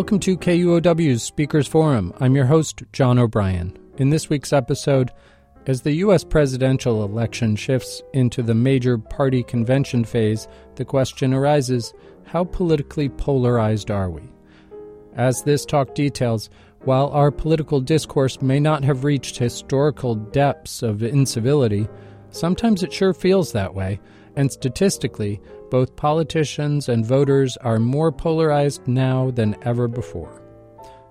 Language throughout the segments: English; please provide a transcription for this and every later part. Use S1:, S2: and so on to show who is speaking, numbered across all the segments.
S1: Welcome to KUOW's Speakers Forum. I'm your host, John O'Brien. In this week's episode, as the U.S. presidential election shifts into the major party convention phase, the question arises how politically polarized are we? As this talk details, while our political discourse may not have reached historical depths of incivility, sometimes it sure feels that way, and statistically, both politicians and voters are more polarized now than ever before.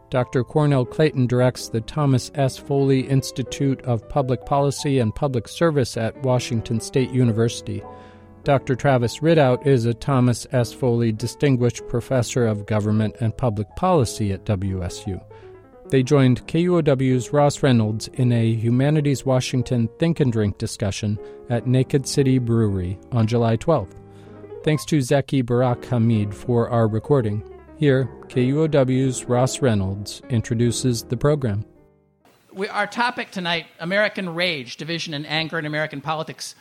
S1: Dr. Cornell Clayton directs the Thomas S. Foley Institute of Public Policy and Public Service at Washington State University. Dr. Travis Ridout is a Thomas S. Foley Distinguished Professor of Government and Public Policy at WSU. They joined KUOW's Ross Reynolds in a Humanities Washington Think and Drink discussion at Naked City Brewery on July 12th. Thanks to Zeki Barak Hamid for our recording. Here, KUOW's Ross Reynolds introduces the program.
S2: We, our topic tonight American rage, division, and anger in American politics.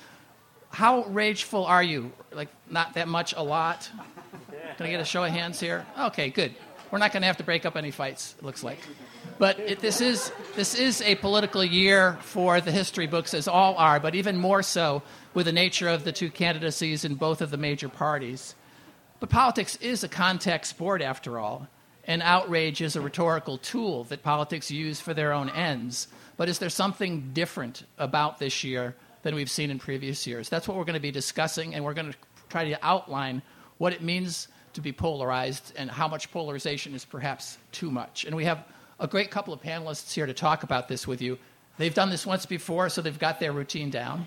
S2: How rageful are you? Like, not that much, a lot? Can I get a show of hands here? Okay, good. We're not going to have to break up any fights, it looks like. But it, this, is, this is a political year for the history books, as all are, but even more so with the nature of the two candidacies in both of the major parties. But politics is a contact sport, after all, and outrage is a rhetorical tool that politics use for their own ends. But is there something different about this year than we've seen in previous years? That's what we're going to be discussing, and we're going to try to outline what it means to be polarized and how much polarization is perhaps too much. And we have a great couple of panelists here to talk about this with you. They've done this once before, so they've got their routine down.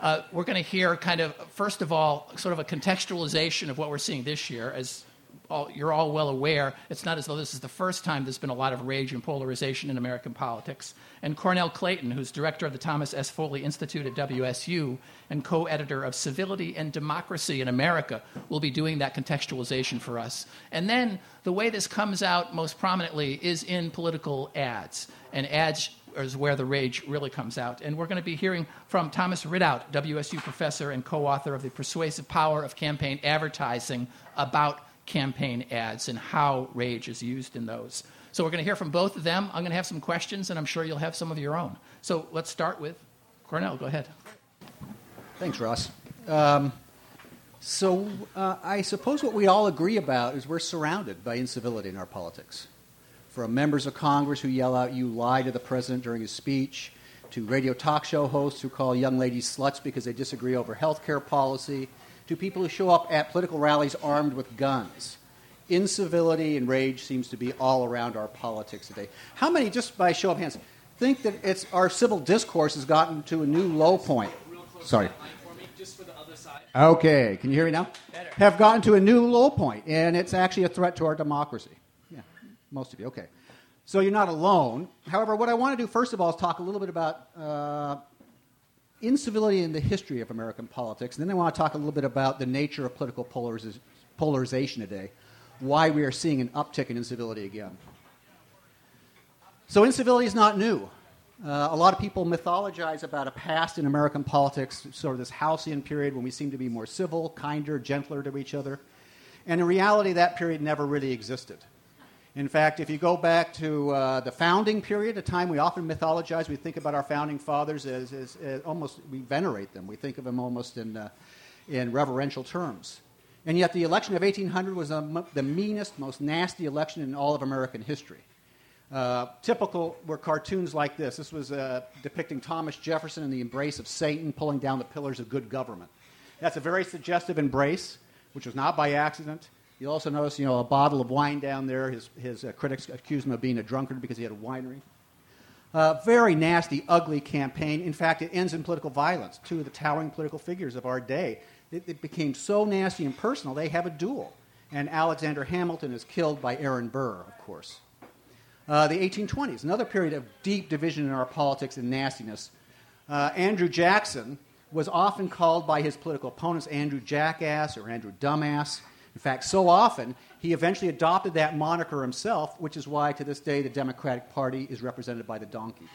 S2: Uh, we're going to hear kind of, first of all, sort of a contextualization of what we're seeing this year. As all, you're all well aware, it's not as though this is the first time there's been a lot of rage and polarization in American politics. And Cornell Clayton, who's director of the Thomas S. Foley Institute at WSU and co editor of Civility and Democracy in America, will be doing that contextualization for us. And then the way this comes out most prominently is in political ads. And ads is where the rage really comes out. And we're going to be hearing from Thomas Ridout, WSU professor and co author of The Persuasive Power of Campaign Advertising, about campaign ads and how rage is used in those. So we're going to hear from both of them. I'm going to have some questions, and I'm sure you'll have some of your own. So let's start with Cornell. Go ahead.
S3: Thanks, Ross. Um, so uh, I suppose what we all agree about is we're surrounded by incivility in our politics from members of Congress who yell out, You lie to the president during his speech, to radio talk show hosts who call young ladies sluts because they disagree over health care policy, to people who show up at political rallies armed with guns. Incivility and rage seems to be all around our politics today. How many, just by show of hands, think that it's our civil discourse has gotten to a new low point? Sorry. Okay, can you hear me now?
S2: Better.
S3: Have gotten to a new low point, and it's actually a threat to our democracy. Most of you, okay. So you're not alone. However, what I want to do first of all is talk a little bit about uh, incivility in the history of American politics, and then I want to talk a little bit about the nature of political polariz- polarization today, why we are seeing an uptick in incivility again. So incivility is not new. Uh, a lot of people mythologize about a past in American politics, sort of this halcyon period when we seem to be more civil, kinder, gentler to each other. And in reality, that period never really existed. In fact, if you go back to uh, the founding period, a time we often mythologize, we think about our founding fathers as, as, as almost, we venerate them. We think of them almost in, uh, in reverential terms. And yet, the election of 1800 was the, the meanest, most nasty election in all of American history. Uh, typical were cartoons like this. This was uh, depicting Thomas Jefferson in the embrace of Satan, pulling down the pillars of good government. That's a very suggestive embrace, which was not by accident. You'll also notice, you know, a bottle of wine down there. His, his uh, critics accused him of being a drunkard because he had a winery. Uh, very nasty, ugly campaign. In fact, it ends in political violence. Two of the towering political figures of our day. It, it became so nasty and personal, they have a duel. And Alexander Hamilton is killed by Aaron Burr, of course. Uh, the 1820s, another period of deep division in our politics and nastiness. Uh, Andrew Jackson was often called by his political opponents Andrew Jackass or Andrew Dumbass. In fact, so often, he eventually adopted that moniker himself, which is why to this day the Democratic Party is represented by the donkey.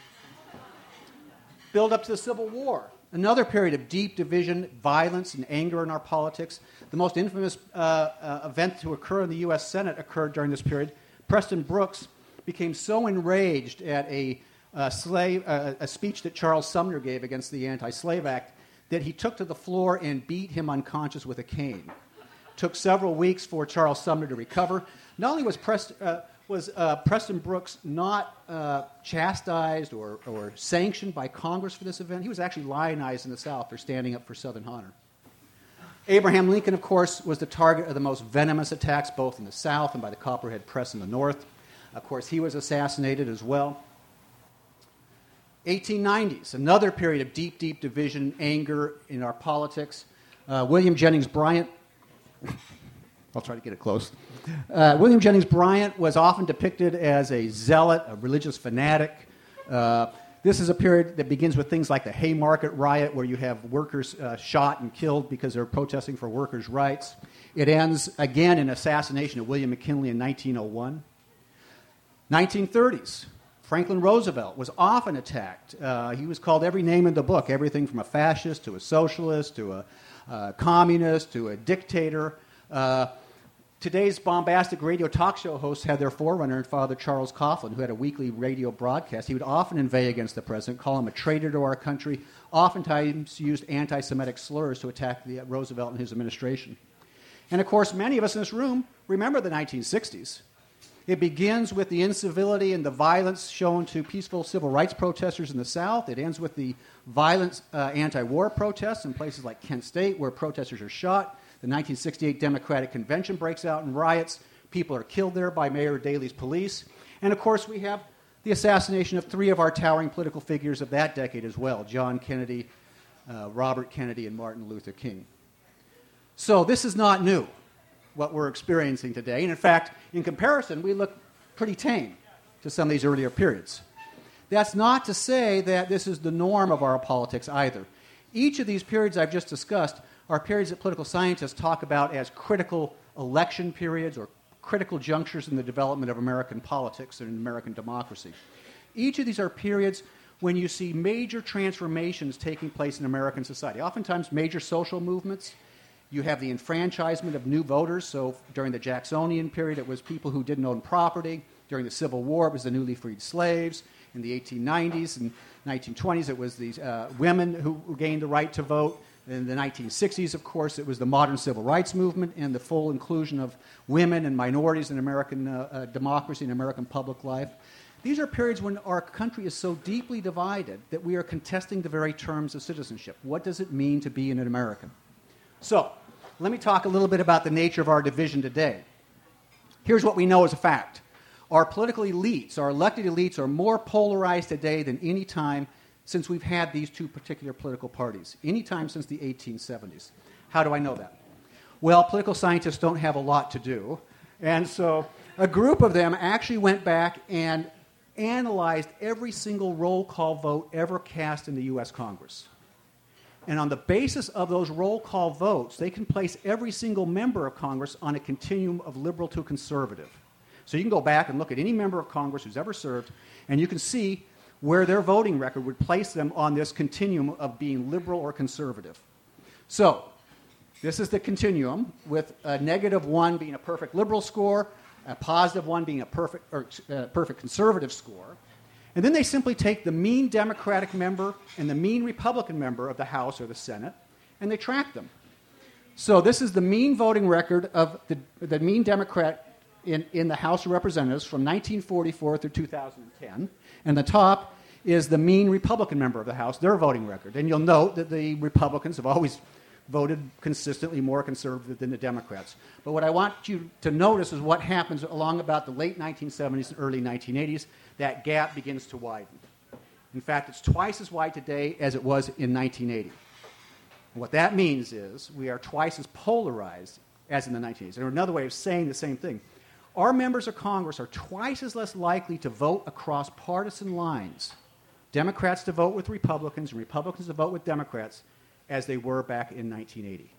S3: Build up to the Civil War, another period of deep division, violence, and anger in our politics. The most infamous uh, uh, event to occur in the U.S. Senate occurred during this period Preston Brooks became so enraged at a, uh, slave, uh, a speech that Charles Sumner gave against the Anti Slave Act that he took to the floor and beat him unconscious with a cane. Took several weeks for Charles Sumner to recover. Not only was, Prest, uh, was uh, Preston Brooks not uh, chastised or, or sanctioned by Congress for this event, he was actually lionized in the South for standing up for Southern honor. Abraham Lincoln, of course, was the target of the most venomous attacks both in the South and by the Copperhead Press in the North. Of course, he was assassinated as well. 1890s, another period of deep, deep division, anger in our politics. Uh, William Jennings Bryan, I'll try to get it close. Uh, William Jennings Bryan was often depicted as a zealot, a religious fanatic. Uh, this is a period that begins with things like the Haymarket riot, where you have workers uh, shot and killed because they're protesting for workers' rights. It ends again in assassination of William McKinley in 1901. 1930s, Franklin Roosevelt was often attacked. Uh, he was called every name in the book, everything from a fascist to a socialist to a uh, communist to a dictator. Uh, today's bombastic radio talk show hosts had their forerunner in Father Charles Coughlin, who had a weekly radio broadcast. He would often inveigh against the president, call him a traitor to our country, oftentimes used anti Semitic slurs to attack the, uh, Roosevelt and his administration. And of course, many of us in this room remember the 1960s. It begins with the incivility and the violence shown to peaceful civil rights protesters in the South. It ends with the violent uh, anti war protests in places like Kent State, where protesters are shot. The 1968 Democratic Convention breaks out in riots. People are killed there by Mayor Daley's police. And of course, we have the assassination of three of our towering political figures of that decade as well John Kennedy, uh, Robert Kennedy, and Martin Luther King. So this is not new what we're experiencing today. And in fact, in comparison, we look pretty tame to some of these earlier periods. That's not to say that this is the norm of our politics either. Each of these periods I've just discussed are periods that political scientists talk about as critical election periods or critical junctures in the development of American politics and American democracy. Each of these are periods when you see major transformations taking place in American society, oftentimes major social movements, you have the enfranchisement of new voters. So during the Jacksonian period, it was people who didn't own property. During the Civil War, it was the newly freed slaves. In the 1890s and 1920s, it was the uh, women who gained the right to vote. In the 1960s, of course, it was the modern civil rights movement and the full inclusion of women and minorities in American uh, uh, democracy and American public life. These are periods when our country is so deeply divided that we are contesting the very terms of citizenship. What does it mean to be an American? So, let me talk a little bit about the nature of our division today. Here's what we know as a fact our political elites, our elected elites, are more polarized today than any time since we've had these two particular political parties, any time since the 1870s. How do I know that? Well, political scientists don't have a lot to do. And so a group of them actually went back and analyzed every single roll call vote ever cast in the U.S. Congress. And on the basis of those roll call votes, they can place every single member of Congress on a continuum of liberal to conservative. So you can go back and look at any member of Congress who's ever served, and you can see where their voting record would place them on this continuum of being liberal or conservative. So, this is the continuum, with a negative one being a perfect liberal score, a positive one being a perfect, or, uh, perfect conservative score. And then they simply take the mean Democratic member and the mean Republican member of the House or the Senate, and they track them. So this is the mean voting record of the, the mean Democrat in, in the House of Representatives from 1944 through 2010. And the top is the mean Republican member of the House, their voting record. And you'll note that the Republicans have always voted consistently more conservative than the Democrats. But what I want you to notice is what happens along about the late 1970s and early 1980s that gap begins to widen. In fact, it's twice as wide today as it was in 1980. What that means is we are twice as polarized as in the 1980s. And another way of saying the same thing. Our members of Congress are twice as less likely to vote across partisan lines, Democrats to vote with Republicans and Republicans to vote with Democrats, as they were back in 1980.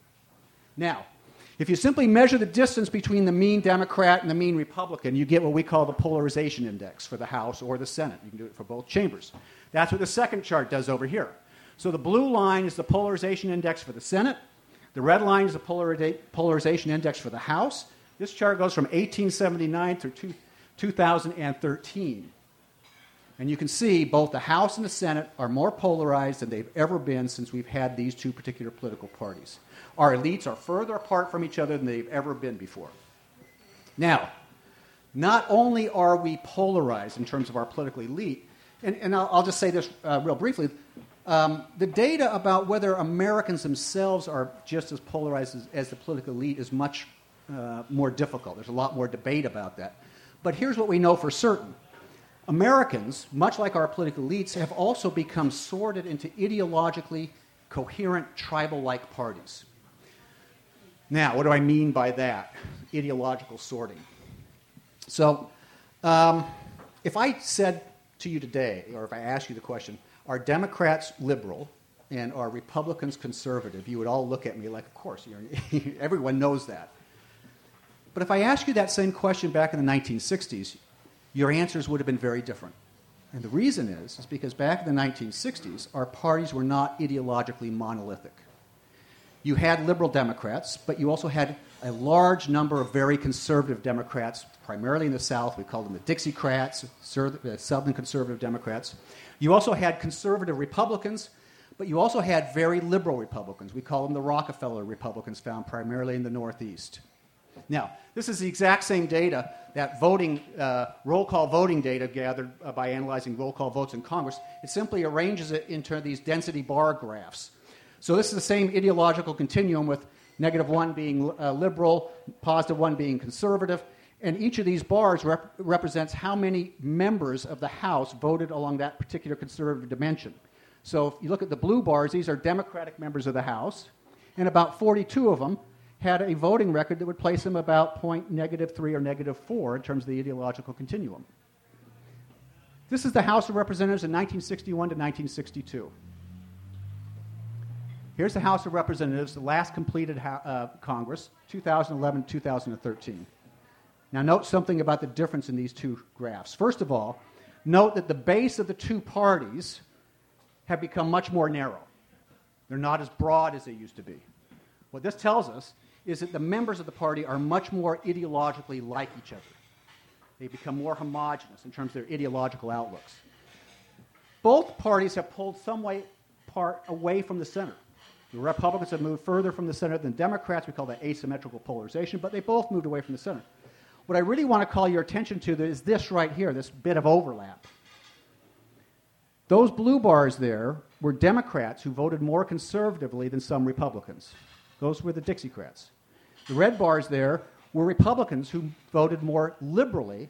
S3: Now, if you simply measure the distance between the mean Democrat and the mean Republican, you get what we call the polarization index for the House or the Senate. You can do it for both chambers. That's what the second chart does over here. So the blue line is the polarization index for the Senate. The red line is the polarization index for the House. This chart goes from 1879 through 2013. And you can see both the House and the Senate are more polarized than they've ever been since we've had these two particular political parties. Our elites are further apart from each other than they've ever been before. Now, not only are we polarized in terms of our political elite, and, and I'll, I'll, just say this uh, real briefly um, the data about whether Americans themselves are just as polarized as, as the political elite is much uh, more difficult. There's a lot more debate about that. But here's what we know for certain Americans, much like our political elites, have also become sorted into ideologically coherent tribal like parties. Now, what do I mean by that? Ideological sorting. So, um, if I said to you today, or if I asked you the question, are Democrats liberal and are Republicans conservative? You would all look at me like, of course, everyone knows that. But if I asked you that same question back in the 1960s, your answers would have been very different. And the reason is, is because back in the 1960s, our parties were not ideologically monolithic. You had liberal Democrats, but you also had a large number of very conservative Democrats, primarily in the South. We called them the Dixiecrats, uh, Southern conservative Democrats. You also had conservative Republicans, but you also had very liberal Republicans. We call them the Rockefeller Republicans, found primarily in the Northeast. Now, this is the exact same data that voting, uh, roll call voting data gathered uh, by analyzing roll call votes in Congress. It simply arranges it into these density bar graphs. So this is the same ideological continuum with negative one being uh, liberal, positive one being conservative. And each of these bars rep- represents how many members of the House voted along that particular conservative dimension. So if you look at the blue bars, these are Democratic members of the House, and about 42 of them had a voting record that would place them about point negative three or negative four in terms of the ideological continuum. This is the House of Representatives in 1961 to 1962. Here's the House of Representatives, the last completed uh, Congress, 2011 2013. Now, note something about the difference in these two graphs. First of all, note that the base of the two parties have become much more narrow. They're not as broad as they used to be. What this tells us is that the members of the party are much more ideologically like each other. They become more homogenous in terms of their ideological outlooks. Both parties have pulled some way part away from the center. The Republicans have moved further from the center than Democrats. We call that asymmetrical polarization, but they both moved away from the center. What I really want to call your attention to is this right here, this bit of overlap. Those blue bars there were Democrats who voted more conservatively than some Republicans. Those were the Dixiecrats. The red bars there were Republicans who voted more liberally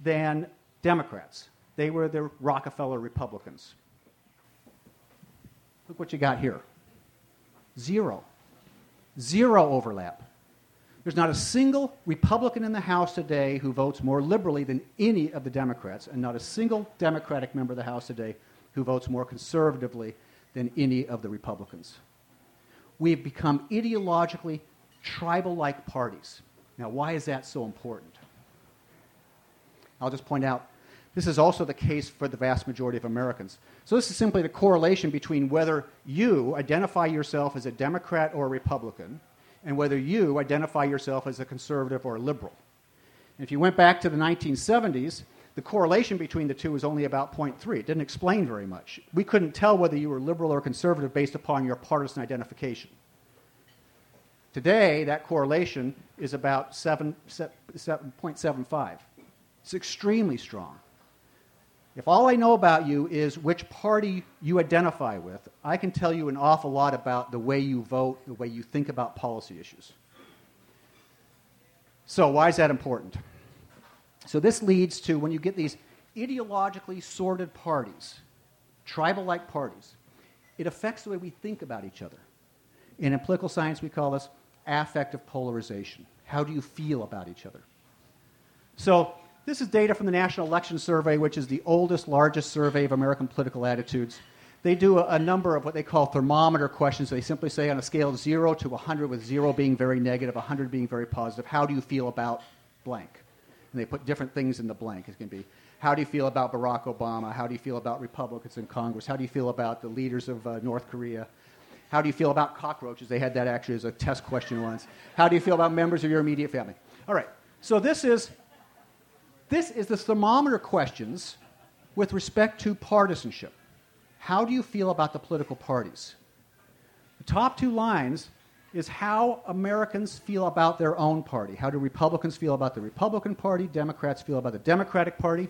S3: than Democrats. They were the Rockefeller Republicans. Look what you got here zero. Zero overlap. There's not a single Republican in the House today who votes more liberally than any of the Democrats, and not a single Democratic member of the House today who votes more conservatively than any of the Republicans we have become ideologically tribal like parties. Now, why is that so important? I'll just point out this is also the case for the vast majority of Americans. So, this is simply the correlation between whether you identify yourself as a Democrat or a Republican and whether you identify yourself as a conservative or a liberal. And if you went back to the 1970s, the correlation between the two was only about 0.3. It didn't explain very much. We couldn't tell whether you were liberal or conservative based upon your partisan identification. Today, that correlation is about 7, 7.75. It's extremely strong. If all I know about you is which party you identify with, I can tell you an awful lot about the way you vote, the way you think about policy issues. So, why is that important? So this leads to when you get these ideologically sorted parties, tribal like parties, it affects the way we think about each other. And in political science, we call this affective polarization. How do you feel about each other? So, this is data from the National Election Survey, which is the oldest, largest survey of American political attitudes. They do a, a, number of what they call thermometer questions. They simply say on a scale of 0 to 100, with 0 being very negative, 100 being very positive, how do you feel about blank? and they put different things in the blank. It can be how do you feel about Barack Obama? How do you feel about Republicans in Congress? How do you feel about the leaders of uh, North Korea? How do you feel about cockroaches? They had that actually as a test question once. How do you feel about members of your immediate family? All right, so this is This is the thermometer questions with respect to partisanship. How do you feel about the political parties? The top two lines is how Americans feel about their own party. How do Republicans feel about the Republican Party? Democrats feel about the Democratic Party?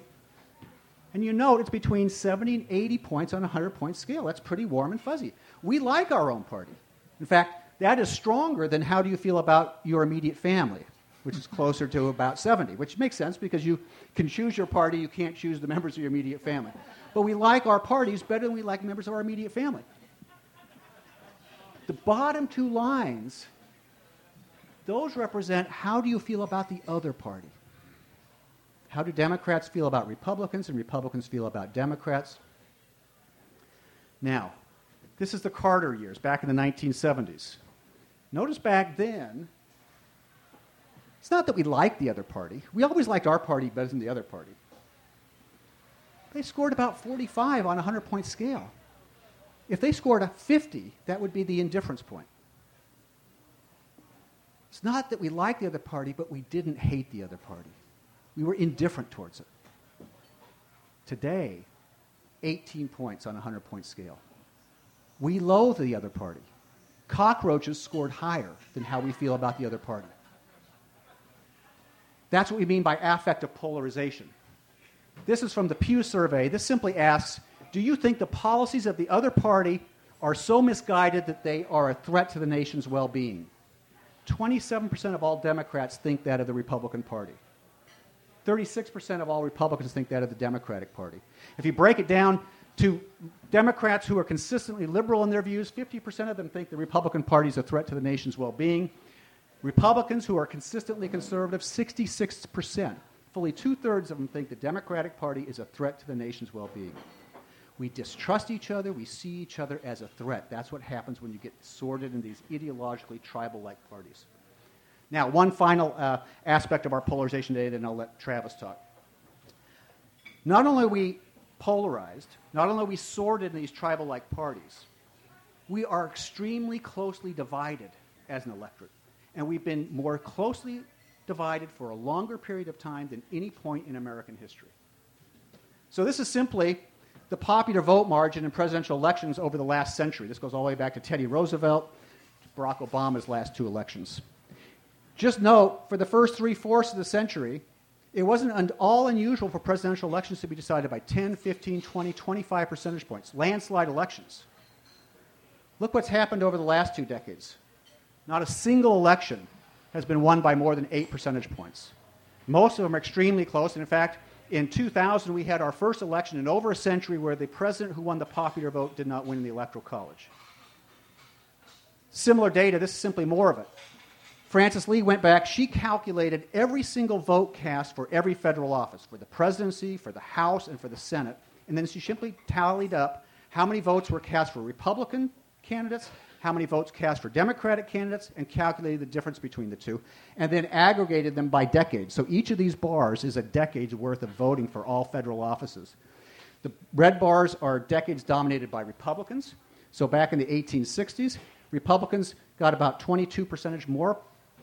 S3: And you note it's between 70 and 80 points on a 100 point scale. That's pretty warm and fuzzy. We like our own party. In fact, that is stronger than how do you feel about your immediate family, which is closer to about 70, which makes sense because you can choose your party, you can't choose the members of your immediate family. But we like our parties better than we like members of our immediate family. The bottom two lines, those represent how do you feel about the other party? How do Democrats feel about Republicans and Republicans feel about Democrats? Now, this is the Carter years, back in the 1970s. Notice back then, it's not that we liked the other party. We always liked our party better than the other party. They scored about 45 on a 100 point scale. If they scored a 50, that would be the indifference point. It's not that we liked the other party, but we didn't hate the other party. We were indifferent towards it. Today, 18 points on a 100 point scale. We loathe the other party. Cockroaches scored higher than how we feel about the other party. That's what we mean by affective polarization. This is from the Pew survey. This simply asks Do you think the policies of the other party are so misguided that they are a threat to the nation's well being? 27% of all Democrats think that of the Republican Party. 36% of all Republicans think that of the Democratic Party. If you break it down to Democrats who are consistently liberal in their views, 50% of them think the Republican Party is a threat to the nation's well being. Republicans who are consistently conservative, 66%. Fully two thirds of them think the Democratic Party is a threat to the nation's well being. We distrust each other, we see each other as a threat. That's what happens when you get sorted in these ideologically tribal like parties. Now, one final uh, aspect of our polarization today, then I'll let Travis talk. Not only are we polarized, not only are we sorted in these tribal like parties, we are extremely closely divided as an electorate. And we've been more closely divided for a longer period of time than any point in American history. So, this is simply the popular vote margin in presidential elections over the last century. This goes all the way back to Teddy Roosevelt, to Barack Obama's last two elections. Just note, for the first three fourths of the century, it wasn't at all unusual for presidential elections to be decided by 10, 15, 20, 25 percentage points, landslide elections. Look what's happened over the last two decades. Not a single election has been won by more than 8 percentage points. Most of them are extremely close. And in fact, in 2000, we had our first election in over a century where the president who won the popular vote did not win in the Electoral College. Similar data, this is simply more of it. Frances Lee went back, she calculated every single vote cast for every federal office, for the presidency, for the House, and for the Senate. And then she simply tallied up how many votes were cast for Republican candidates, how many votes cast for Democratic candidates, and calculated the difference between the two, and then aggregated them by decade. So each of these bars is a decade's worth of voting for all federal offices. The red bars are decades dominated by Republicans. So back in the 1860s, Republicans got about 22 percentage more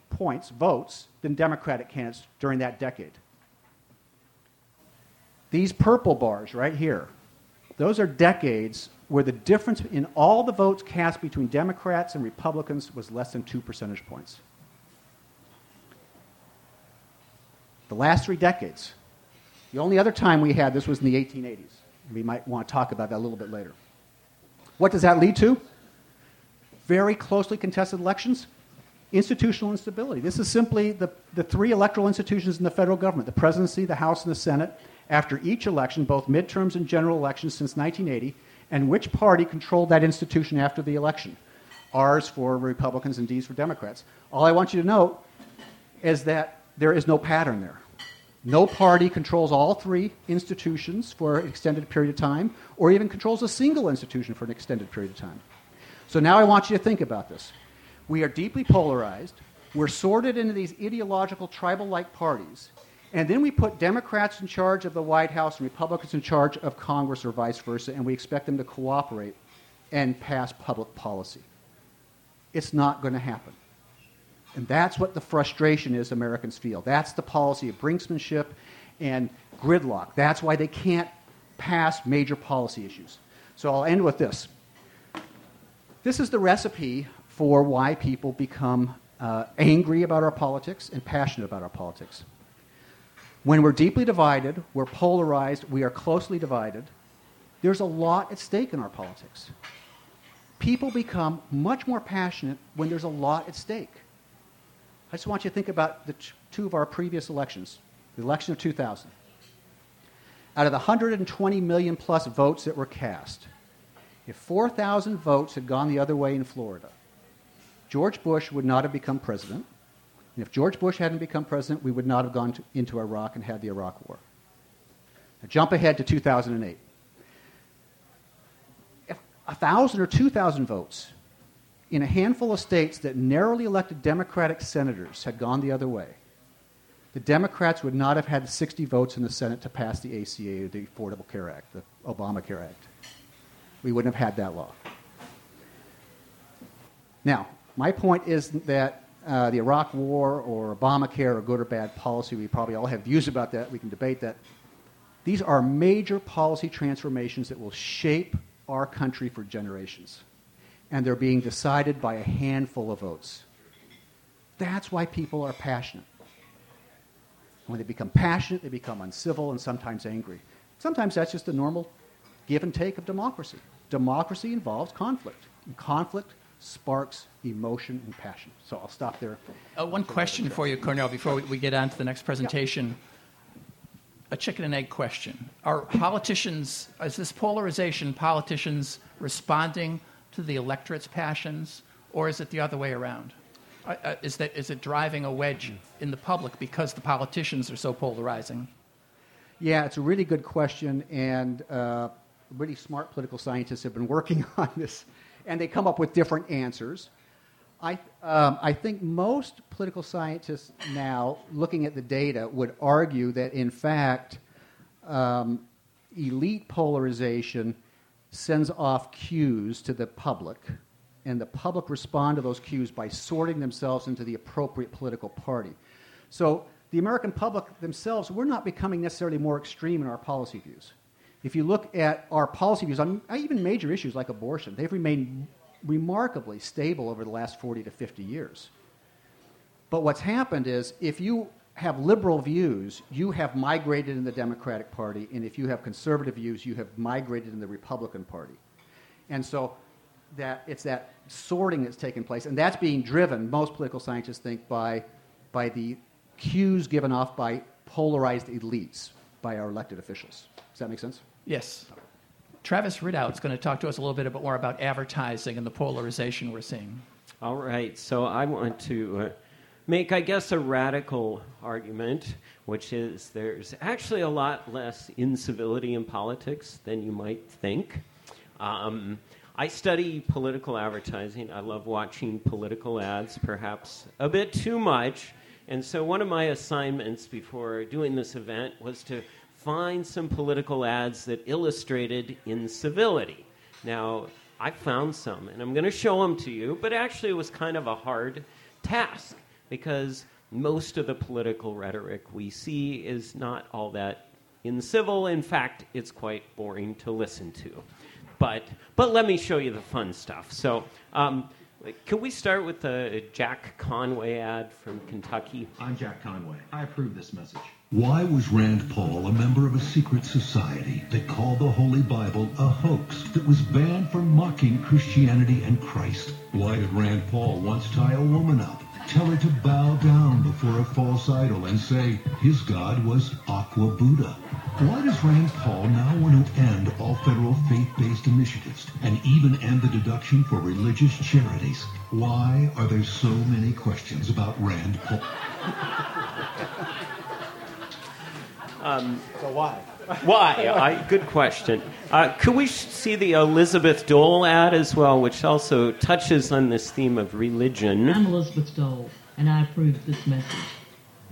S3: points, votes, than Democratic candidates during that decade. These purple bars right here, those are decades where the difference in all the votes cast between Democrats and Republicans was less than two percentage points. The last three decades, the only other time we had this was in the 1880s. We might want to talk about that a little bit later. What does that lead to? Very closely contested elections institutional instability. This is simply the, the three electoral institutions in the federal government the presidency, the House, and the Senate. After each election, both midterms and general elections since 1980, and which party controlled that institution after the election. R's for Republicans and D's for Democrats. All I want you to note is that there is no pattern there. No party controls all three institutions for an extended period of time, or even controls a single institution for an extended period of time. So now I want you to think about this. We are deeply polarized. We're sorted into these ideological tribal like parties. And then we put Democrats in charge of the White House and Republicans in charge of Congress or vice versa, and we expect them to cooperate and pass public policy. It's not going to happen. And that's what the frustration is Americans feel. That's the policy of brinksmanship and gridlock. That's why they can't pass major policy issues. So I'll end with this. This is the recipe for why people become uh, angry about our politics and passionate about our politics. When we're deeply divided, we're polarized, we are closely divided, there's a lot at stake in our politics. People become much more passionate when there's a lot at stake. I just want you to think about the two of our previous elections, the election of 2000. Out of the 120 million plus votes that were cast, if 4,000 votes had gone the other way in Florida, George Bush would not have become president. And if George Bush hadn't become president, we would not have gone to, into Iraq and had the Iraq War. Now jump ahead to 2008. If 1,000 or 2,000 votes in a handful of states that narrowly elected Democratic senators had gone the other way, the Democrats would not have had 60 votes in the Senate to pass the ACA, the Affordable Care Act, the Obamacare Act. We wouldn't have had that law. Now, my point is that uh, the Iraq War or Obamacare or good or bad policy, we probably all have views about that. We can debate that. These are major policy transformations that will shape our country for generations. And they're being decided by a handful of votes. That's why people are passionate. When they become passionate, they become uncivil and sometimes angry. Sometimes that's just the normal give and take of democracy. Democracy involves conflict. And conflict sparks emotion and passion. So I'll stop there.
S2: Uh, one question for you, Cornell, before we, we get on to the next presentation. A chicken and egg question. Are politicians, is this polarization politicians responding to the electorate's passions, or is it the other way around? Uh, uh, is, that, is it driving a wedge in the public because the politicians are so polarizing?
S3: Yeah, it's a really good question, and uh, really smart political scientists have been working on this and they come up with different answers. I, um, I think most political scientists now, looking at the data, would argue that in fact, um, elite polarization sends off cues to the public, and the public respond to those cues by sorting themselves into the appropriate political party. So the American public themselves, we're not becoming necessarily more extreme in our policy views. If you look at our policy views on uh, even major issues like abortion, they've remained remarkably stable over the last 40 to 50 years. But what's happened is if you have liberal views, you have migrated in the Democratic Party, and if you have conservative views, you have migrated in the Republican Party. And so that it's that sorting that's taking place, and that's being driven, most political scientists think, by, by the cues given off by polarized elites, by our elected officials. Does that make sense?
S2: Yes. Travis Ridout is going to talk to us a little bit more about advertising and the polarization we're seeing.
S4: All right. So I want to uh, make, I guess, a radical argument, which is there's actually a lot less incivility in politics than you might think. Um, I study political advertising. I love watching political ads, perhaps a bit too much. And so, one of my assignments before doing this event was to find some political ads that illustrated incivility. Now, I found some, and I'm going to show them to you, but actually, it was kind of a hard task because most of the political rhetoric we see is not all that incivil. In fact, it's quite boring to listen to. But, but let me show you the fun stuff. So, um, can we start with the Jack Conway ad from Kentucky?
S5: I'm Jack Conway. I approve this message. Why was Rand Paul a member of a secret society that called the Holy Bible a hoax that was banned for mocking Christianity and Christ? Why did Rand Paul once tie a woman up, tell her to bow down before a false idol, and say his god was Aqua Buddha? Why does Rand Paul now want to end all federal faith-based initiatives and even end the deduction for religious charities? Why are there so many questions about Rand Paul?
S4: Um,
S3: so why?
S4: Why? I, good question. Uh, could we see the Elizabeth Dole ad as well, which also touches on this theme of religion?
S6: I'm Elizabeth Dole, and I approve this message.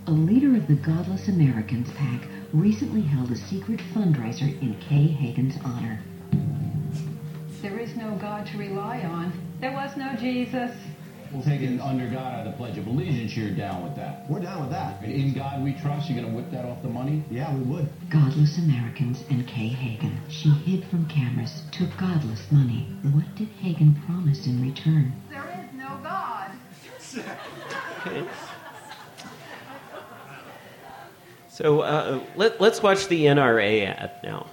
S7: A leader of the Godless Americans PAC recently held a secret fundraiser in Kay Hagan's honor.
S8: There is no God to rely on. There was no Jesus. Well, taking under God out of the Pledge of Allegiance, you're down with that.
S9: We're down with that.
S8: In God we trust, you're going to whip that off the money?
S9: Yeah, we would.
S7: Godless Americans and Kay Hagan. She hid from cameras, took godless money. What did Hagan promise in return?
S10: There is no God.
S4: Okay. So uh, let, let's watch the NRA ad now.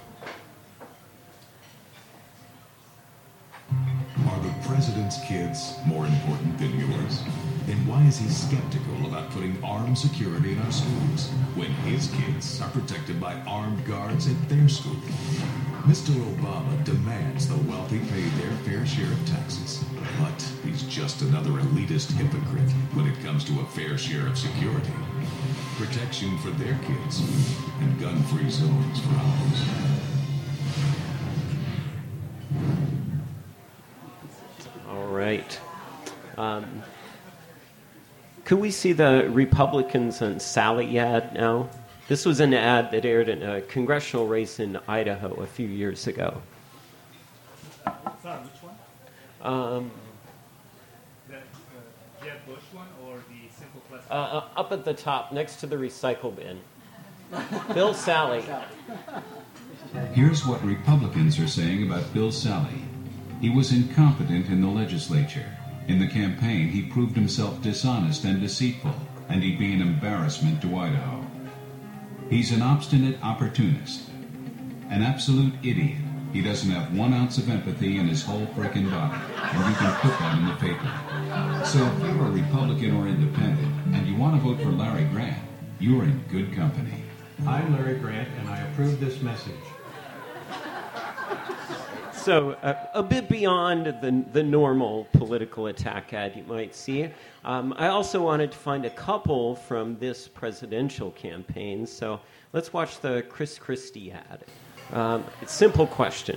S5: President's kids more important than yours? Then why is he skeptical about putting armed security in our schools when his kids are protected by armed guards at their school? Mr. Obama demands the wealthy pay their fair share of taxes, but he's just another elitist hypocrite when it comes to a fair share of security. Protection for their kids and gun-free zones for ours.
S4: All right. Um, could we see the Republicans and Sali ad now? This was an ad that aired in a congressional race in Idaho a few years ago.
S11: Sorry, which one?
S4: Um,
S11: The uh, Jeb Bush one or the simple plus?
S4: uh, uh, up at the top, next to the recycle bin. Bill Sali.
S12: Here's what Republicans are saying about Bill Sali. He was incompetent in the legislature. In the campaign, he proved himself dishonest and deceitful, and he'd be an embarrassment to Idaho. He's an obstinate opportunist, an absolute idiot. He doesn't have one ounce of empathy in his whole frickin' body, and you can put that in the paper. So if you're a Republican or independent, and you want to vote for Larry Grant, you're in good company.
S13: I'm Larry Grant, and I approve this message.
S4: So, uh, a bit beyond the, the normal political attack ad you might see, um, I also wanted to find a couple from this presidential campaign. So, let's watch the Chris Christie ad. Um, simple question.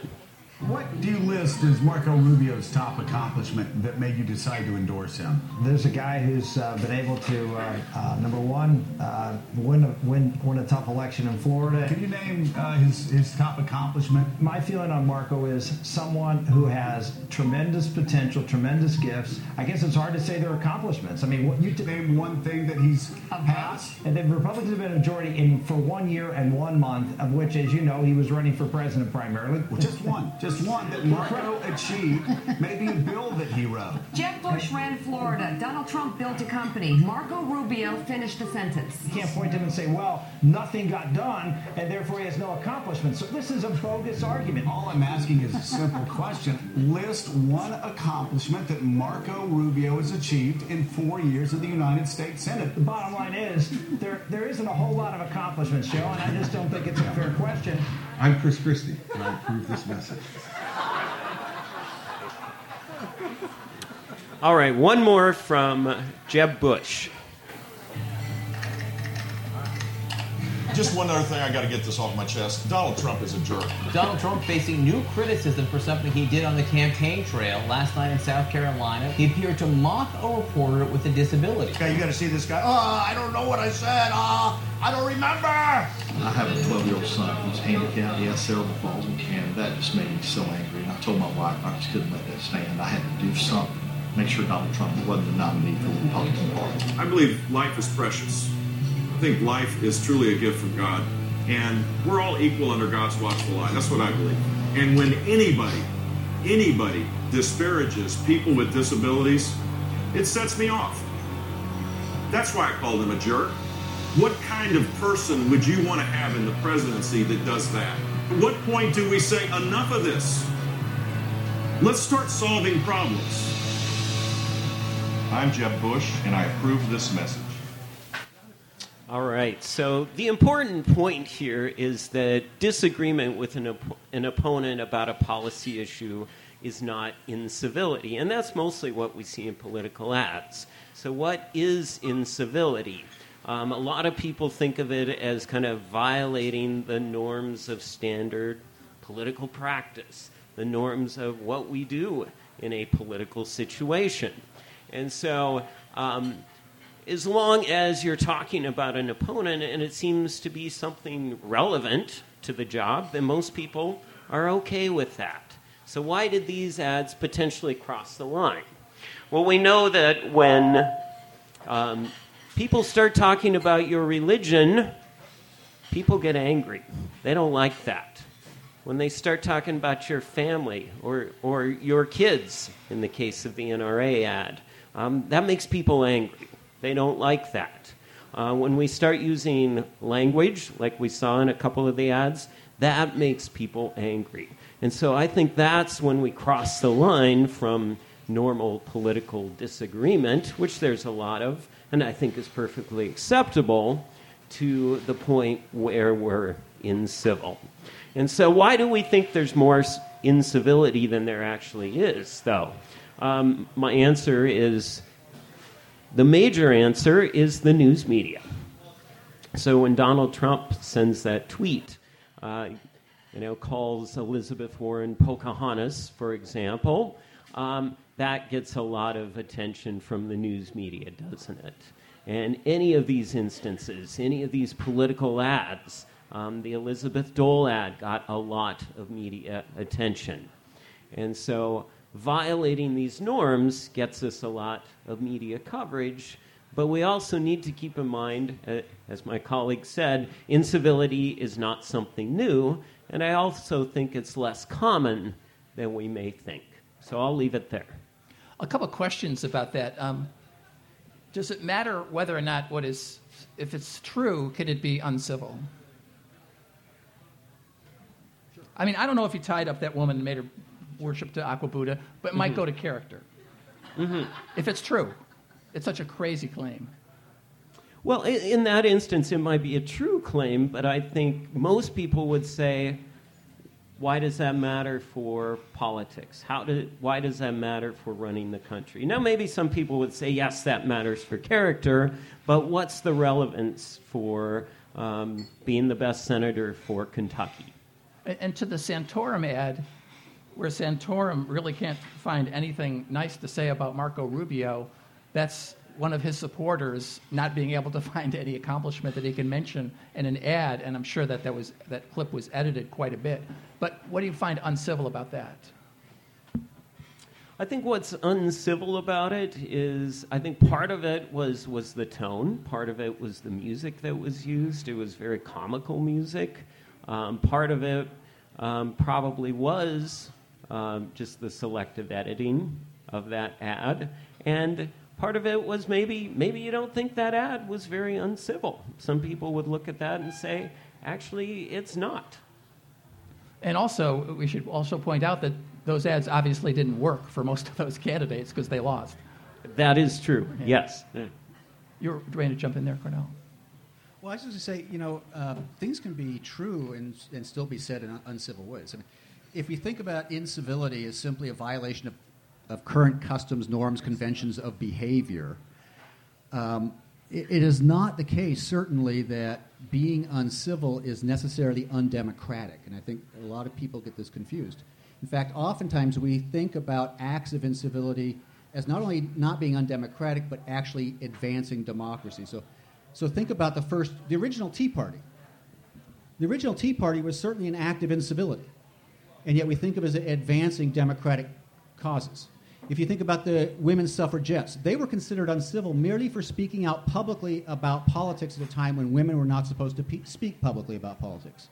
S14: What do you list as Marco Rubio's top accomplishment that made you decide to endorse him?
S15: There's a guy who's uh, been able to, uh, uh, number one, uh, win, a, win, win a tough election in Florida.
S14: Can you name uh, his, his top accomplishment?
S15: My feeling on Marco is someone who has tremendous potential, tremendous gifts. I guess it's hard to say their accomplishments. I mean, what you t-
S14: name one thing that he's has.
S15: And the Republicans have been a majority in for one year and one month, of which, as you know, he was running for president primarily.
S14: Well, just one, just one that Marco achieved. Maybe a bill that he wrote.
S10: Jeb Bush ran Florida. Donald Trump built a company. Marco Rubio finished a sentence.
S15: You can't point to him and say, well, nothing got done, and therefore he has no accomplishments. So this is a bogus argument.
S14: All I'm asking is a simple question. List one accomplishment that Marco Rubio has achieved in four years of the United States Senate.
S15: The bottom line is there there isn't a whole lot of accomplishments, Joe, and I just don't think it's a fair question.
S16: I'm Chris Christie, and I approve this message.
S4: All right, one more from Jeb Bush.
S17: Just one other thing, I got to get this off my chest. Donald Trump is a jerk.
S18: Donald Trump facing new criticism for something he did on the campaign trail last night in South Carolina. He appeared to mock a reporter with a disability.
S14: Okay, you got to see this guy. Oh, I don't know what I said. Ah, I don't remember.
S16: I have a 12 year old son who's handicapped. He has cerebral palsy, and that just made me so angry. And I told my wife I just couldn't let that stand. I had to do something. Make sure Donald Trump wasn't the nominee for the Republican Party.
S17: I believe life is precious. I think life is truly a gift from God. And we're all equal under God's watchful eye. That's what I believe. And when anybody, anybody disparages people with disabilities, it sets me off. That's why I called him a jerk. What kind of person would you want to have in the presidency that does that? At what point do we say, enough of this? Let's start solving problems. I'm Jeb Bush, and I approve this message.
S4: All right, so the important point here is that disagreement with an, op- an opponent about a policy issue is not incivility, and that's mostly what we see in political ads. So, what is incivility? Um, a lot of people think of it as kind of violating the norms of standard political practice, the norms of what we do in a political situation. And so, um, as long as you're talking about an opponent and it seems to be something relevant to the job, then most people are okay with that. So, why did these ads potentially cross the line? Well, we know that when um, people start talking about your religion, people get angry. They don't like that. When they start talking about your family or, or your kids, in the case of the NRA ad, um, that makes people angry. They don't like that. Uh, when we start using language, like we saw in a couple of the ads, that makes people angry. And so I think that's when we cross the line from normal political disagreement, which there's a lot of, and I think is perfectly acceptable, to the point where we're incivil. And so, why do we think there's more incivility than there actually is, though? Um, my answer is the major answer is the news media. So, when Donald Trump sends that tweet, uh, you know, calls Elizabeth Warren Pocahontas, for example, um, that gets a lot of attention from the news media, doesn't it? And any of these instances, any of these political ads, um, the Elizabeth Dole ad got a lot of media attention. And so violating these norms gets us a lot of media coverage. But we also need to keep in mind, uh, as my colleague said, incivility is not something new. And I also think it's less common than we may think. So I'll leave it there.
S2: A couple questions about that. Um, does it matter whether or not what is, if it's true, can it be uncivil? I mean, I don't know if you tied up that woman and made her worship to Aqua Buddha, but it might
S4: Mhm.
S2: go to character.
S4: Mm-hmm.
S2: If it's true, it's such a crazy claim.
S4: Well, in that instance, it might be a true claim, but I think most people would say, why does that matter for politics? How do, why does that matter for running the country? Now, maybe some people would say, yes, that matters for character, but what's the relevance for um, being the best senator for Kentucky?
S2: And to the Santorum ad, where Santorum really can't find anything nice to say about Marco Rubio, that's one of his supporters not being able to find any accomplishment that he can mention in an ad, and I'm sure that that, was, that clip was edited quite a bit. But what do you find uncivil about that?
S4: I think what's uncivil about it is I think part of it was was the tone. Part of it was the music that was used. It was very comical music. Um, part of it um, probably was um, just the selective editing of that ad, and part of it was maybe maybe you don't think that ad was very uncivil. Some people would look at that and say, actually, it's not.
S2: And also, we should also point out that those ads obviously didn't work for most of those candidates because they lost.
S4: That is true. Yes.
S2: You're ready to jump in there, Cornell.
S3: Well, I was just going to say, you know, uh, things can be true and, and still be said in un- uncivil ways. I mean, if we think about incivility as simply a violation of, of current customs, norms, conventions of behavior, um, it, it is not the case, certainly, that being uncivil is necessarily undemocratic. And I think a lot of people get this confused. In fact, oftentimes we think about acts of incivility as not only not being undemocratic, but actually advancing democracy. So, so think about the first, the original Tea Party. The original Tea Party was certainly an act of incivility, and yet we think of it as advancing democratic causes. If you think about the women's suffragettes, they were considered uncivil merely for speaking out publicly about politics at a time when women were not supposed to pe- speak publicly about politics.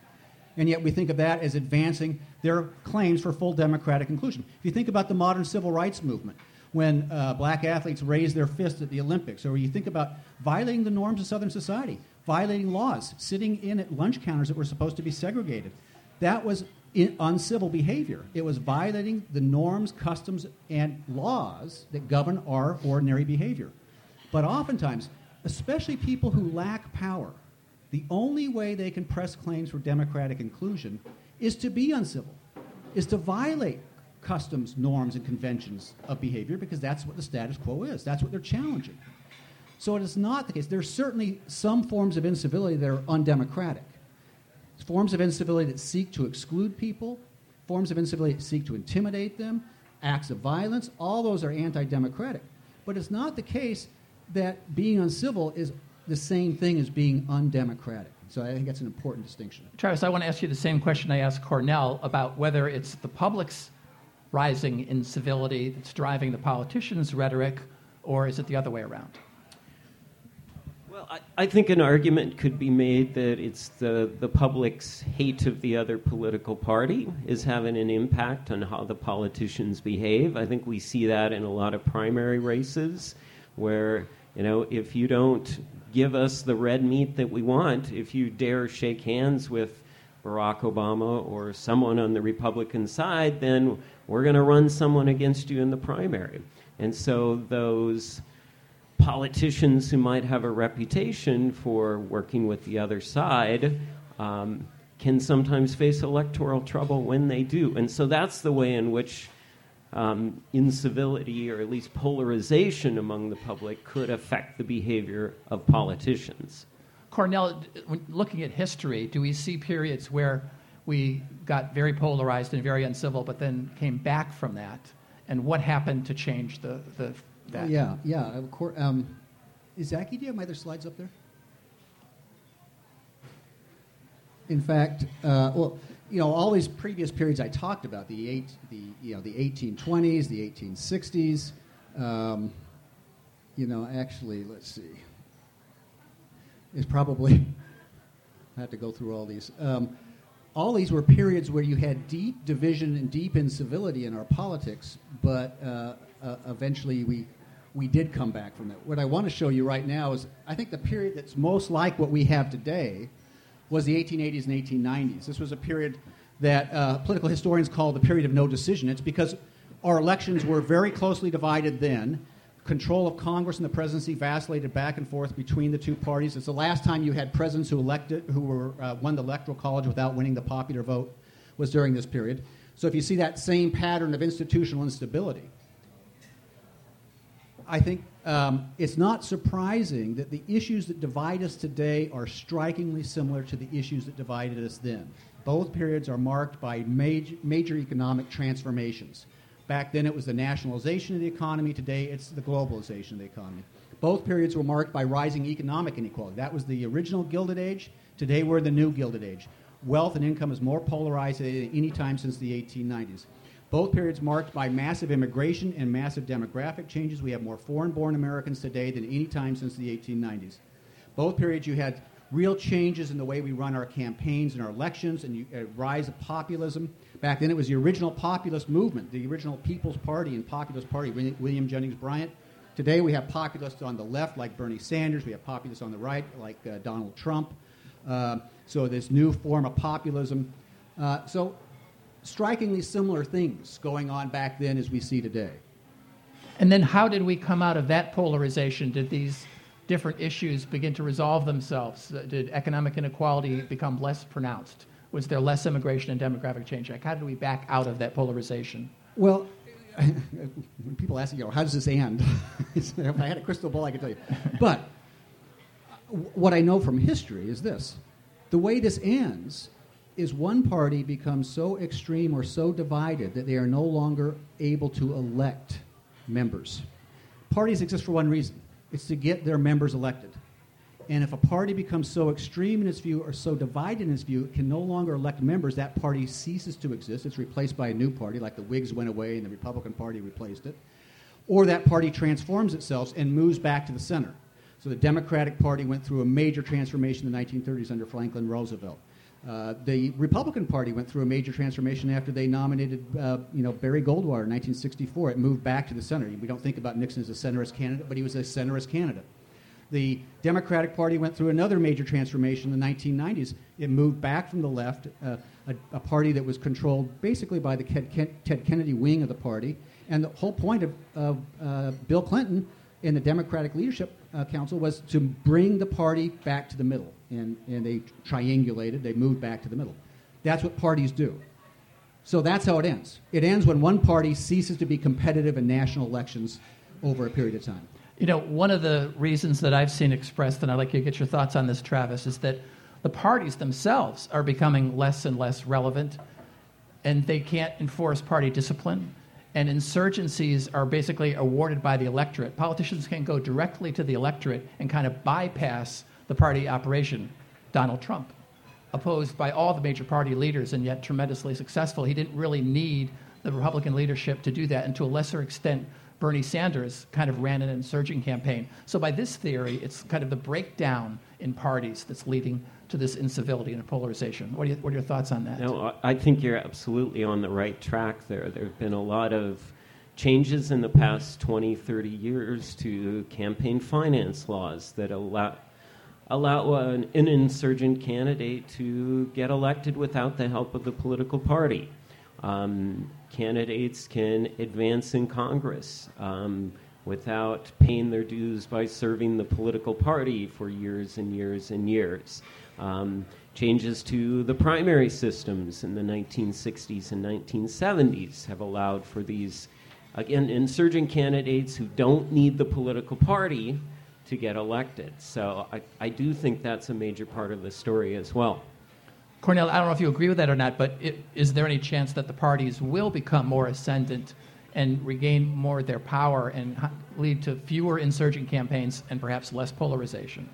S3: And yet we think of that as advancing their claims for full democratic inclusion. If you think about the modern civil rights movement, when uh, black athletes raised their fists at the Olympics, or you think about violating the norms of Southern society, violating laws, sitting in at lunch counters that were supposed to be segregated, that was in, uncivil behavior. It was violating the norms, customs, and laws that govern our ordinary behavior. But oftentimes, especially people who lack power, the only way they can press claims for democratic inclusion is to be uncivil, is to violate customs, norms, and conventions of behavior because that's what the status quo is. That's what they're challenging. So it is not the case. There's certainly some forms of incivility that are undemocratic. Forms of incivility that seek to exclude people, forms of incivility that seek to intimidate them, acts of violence, all those are anti democratic. But it's not the case that being uncivil is the same thing as being undemocratic. So I think that's an important distinction.
S2: Travis, I want to ask you the same question I asked Cornell about whether it's the public's rising incivility that's driving the politicians' rhetoric, or is it the other way around?
S4: Well, I, I think an argument could be made that it's the, the public's hate of the other political party is having an impact on how the politicians behave. I think we see that in a lot of primary races where, you know, if you don't give us the red meat that we want, if you dare shake hands with Barack Obama or someone on the Republican side, then we're going to run someone against you in the primary. And so those politicians who might have a reputation for working with the other side um, can sometimes face electoral trouble when they do. And so that's the way in which um, incivility or at least polarization among the public could affect the behavior of politicians.
S2: Cornell, looking at history, do we see periods where we got very polarized and very uncivil, but then came back from that? And what happened to change the, the that?
S3: Yeah, yeah. Of course. Um, is Zachy, do you have my other slides up there? In fact, uh, well, you know, all these previous periods I talked about, the, eight, the, you know, the 1820s, the 1860s, um, you know, actually, let's see. It's probably, I have to go through all these. Um, all these were periods where you had deep division and deep incivility in our politics, but uh, uh, eventually we, we did come back from that. What I want to show you right now is I think the period that's most like what we have today was the 1880s and 1890s. This was a period that uh, political historians call the period of no decision. It's because our elections were very closely divided then. Control of Congress and the presidency vacillated back and forth between the two parties. It's the last time you had presidents who elected, who were uh, won the electoral college without winning the popular vote, was during this period. So if you see that same pattern of institutional instability, I think um, it's not surprising that the issues that divide us today are strikingly similar to the issues that divided us then. Both periods are marked by major, major economic transformations. Back then, it was the nationalization of the economy. Today, it's the globalization of the economy. Both periods were marked by rising economic inequality. That was the original Gilded Age. Today, we're the new Gilded Age. Wealth and income is more polarized than any time since the 1890s. Both periods marked by massive immigration and massive demographic changes. We have more foreign born Americans today than any time since the 1890s. Both periods, you had real changes in the way we run our campaigns and our elections and a rise of populism. Back then, it was the original populist movement, the original People's Party and Populist Party, William Jennings Bryan. Today, we have populists on the left, like Bernie Sanders. We have populists on the right, like uh, Donald Trump. Uh, so, this new form of populism. Uh, so, strikingly similar things going on back then as we see today.
S2: And then, how did we come out of that polarization? Did these different issues begin to resolve themselves? Uh, did economic inequality become less pronounced? Was there less immigration and demographic change? Like, how did we back out of that polarization?
S3: Well, when people ask, you know, how does this end? if I had a crystal ball, I could tell you. But uh, what I know from history is this the way this ends is one party becomes so extreme or so divided that they are no longer able to elect members. Parties exist for one reason it's to get their members elected. And if a party becomes so extreme in its view or so divided in its view, it can no longer elect members, that party ceases to exist. It's replaced by a new party, like the Whigs went away and the Republican Party replaced it. Or that party transforms itself and moves back to the center. So the Democratic Party went through a major transformation in the 1930s under Franklin Roosevelt. Uh, the Republican Party went through a major transformation after they nominated, uh, you know, Barry Goldwater in 1964. It moved back to the center. We don't think about Nixon as a centrist candidate, but he was a centrist candidate. The Democratic Party went through another major transformation in the 1990s. It moved back from the left, uh, a, a, party that was controlled basically by the Ted Kennedy wing of the party. And the whole point of, of uh, Bill Clinton in the Democratic Leadership uh, Council was to bring the party back to the middle. And, and they triangulated, they moved back to the middle. That's what parties do. So that's how it ends. It ends when one party ceases to be competitive in national elections over a period of time.
S2: You know, one of the reasons that I've seen expressed, and I'd like you to get your thoughts on this, Travis, is that the parties themselves are becoming less and less relevant, and they can't enforce party discipline and insurgencies are basically awarded by the electorate. Politicians can go directly to the electorate and kind of bypass the party operation. Donald Trump, opposed by all the major party leaders and yet tremendously successful, he didn't really need the Republican leadership to do that, and to a lesser extent, Bernie Sanders kind of ran an insurgent campaign. So, by this theory, it's kind of the breakdown in parties that's leading to this incivility and polarization. What are, you, what are your thoughts on that?
S4: No, I think you're absolutely on the right track there. There have been a lot of changes in the past 20, 30 years to campaign finance laws that allow allow an, an, insurgent candidate to get elected without the help of the political party. Um, candidates can advance in Congress um, without paying their dues by serving the political party for years and years and years. Um, changes to the primary systems in the 1960s and 1970s have allowed for these, again, insurgent candidates who don't need the political party to get elected. So I, I do think that's a major part of the story as well.
S2: Cornell, I don't know if you agree with that or not, but it, is there any chance that the parties will become more ascendant and regain more of their power and lead to fewer insurgent campaigns and perhaps less polarization?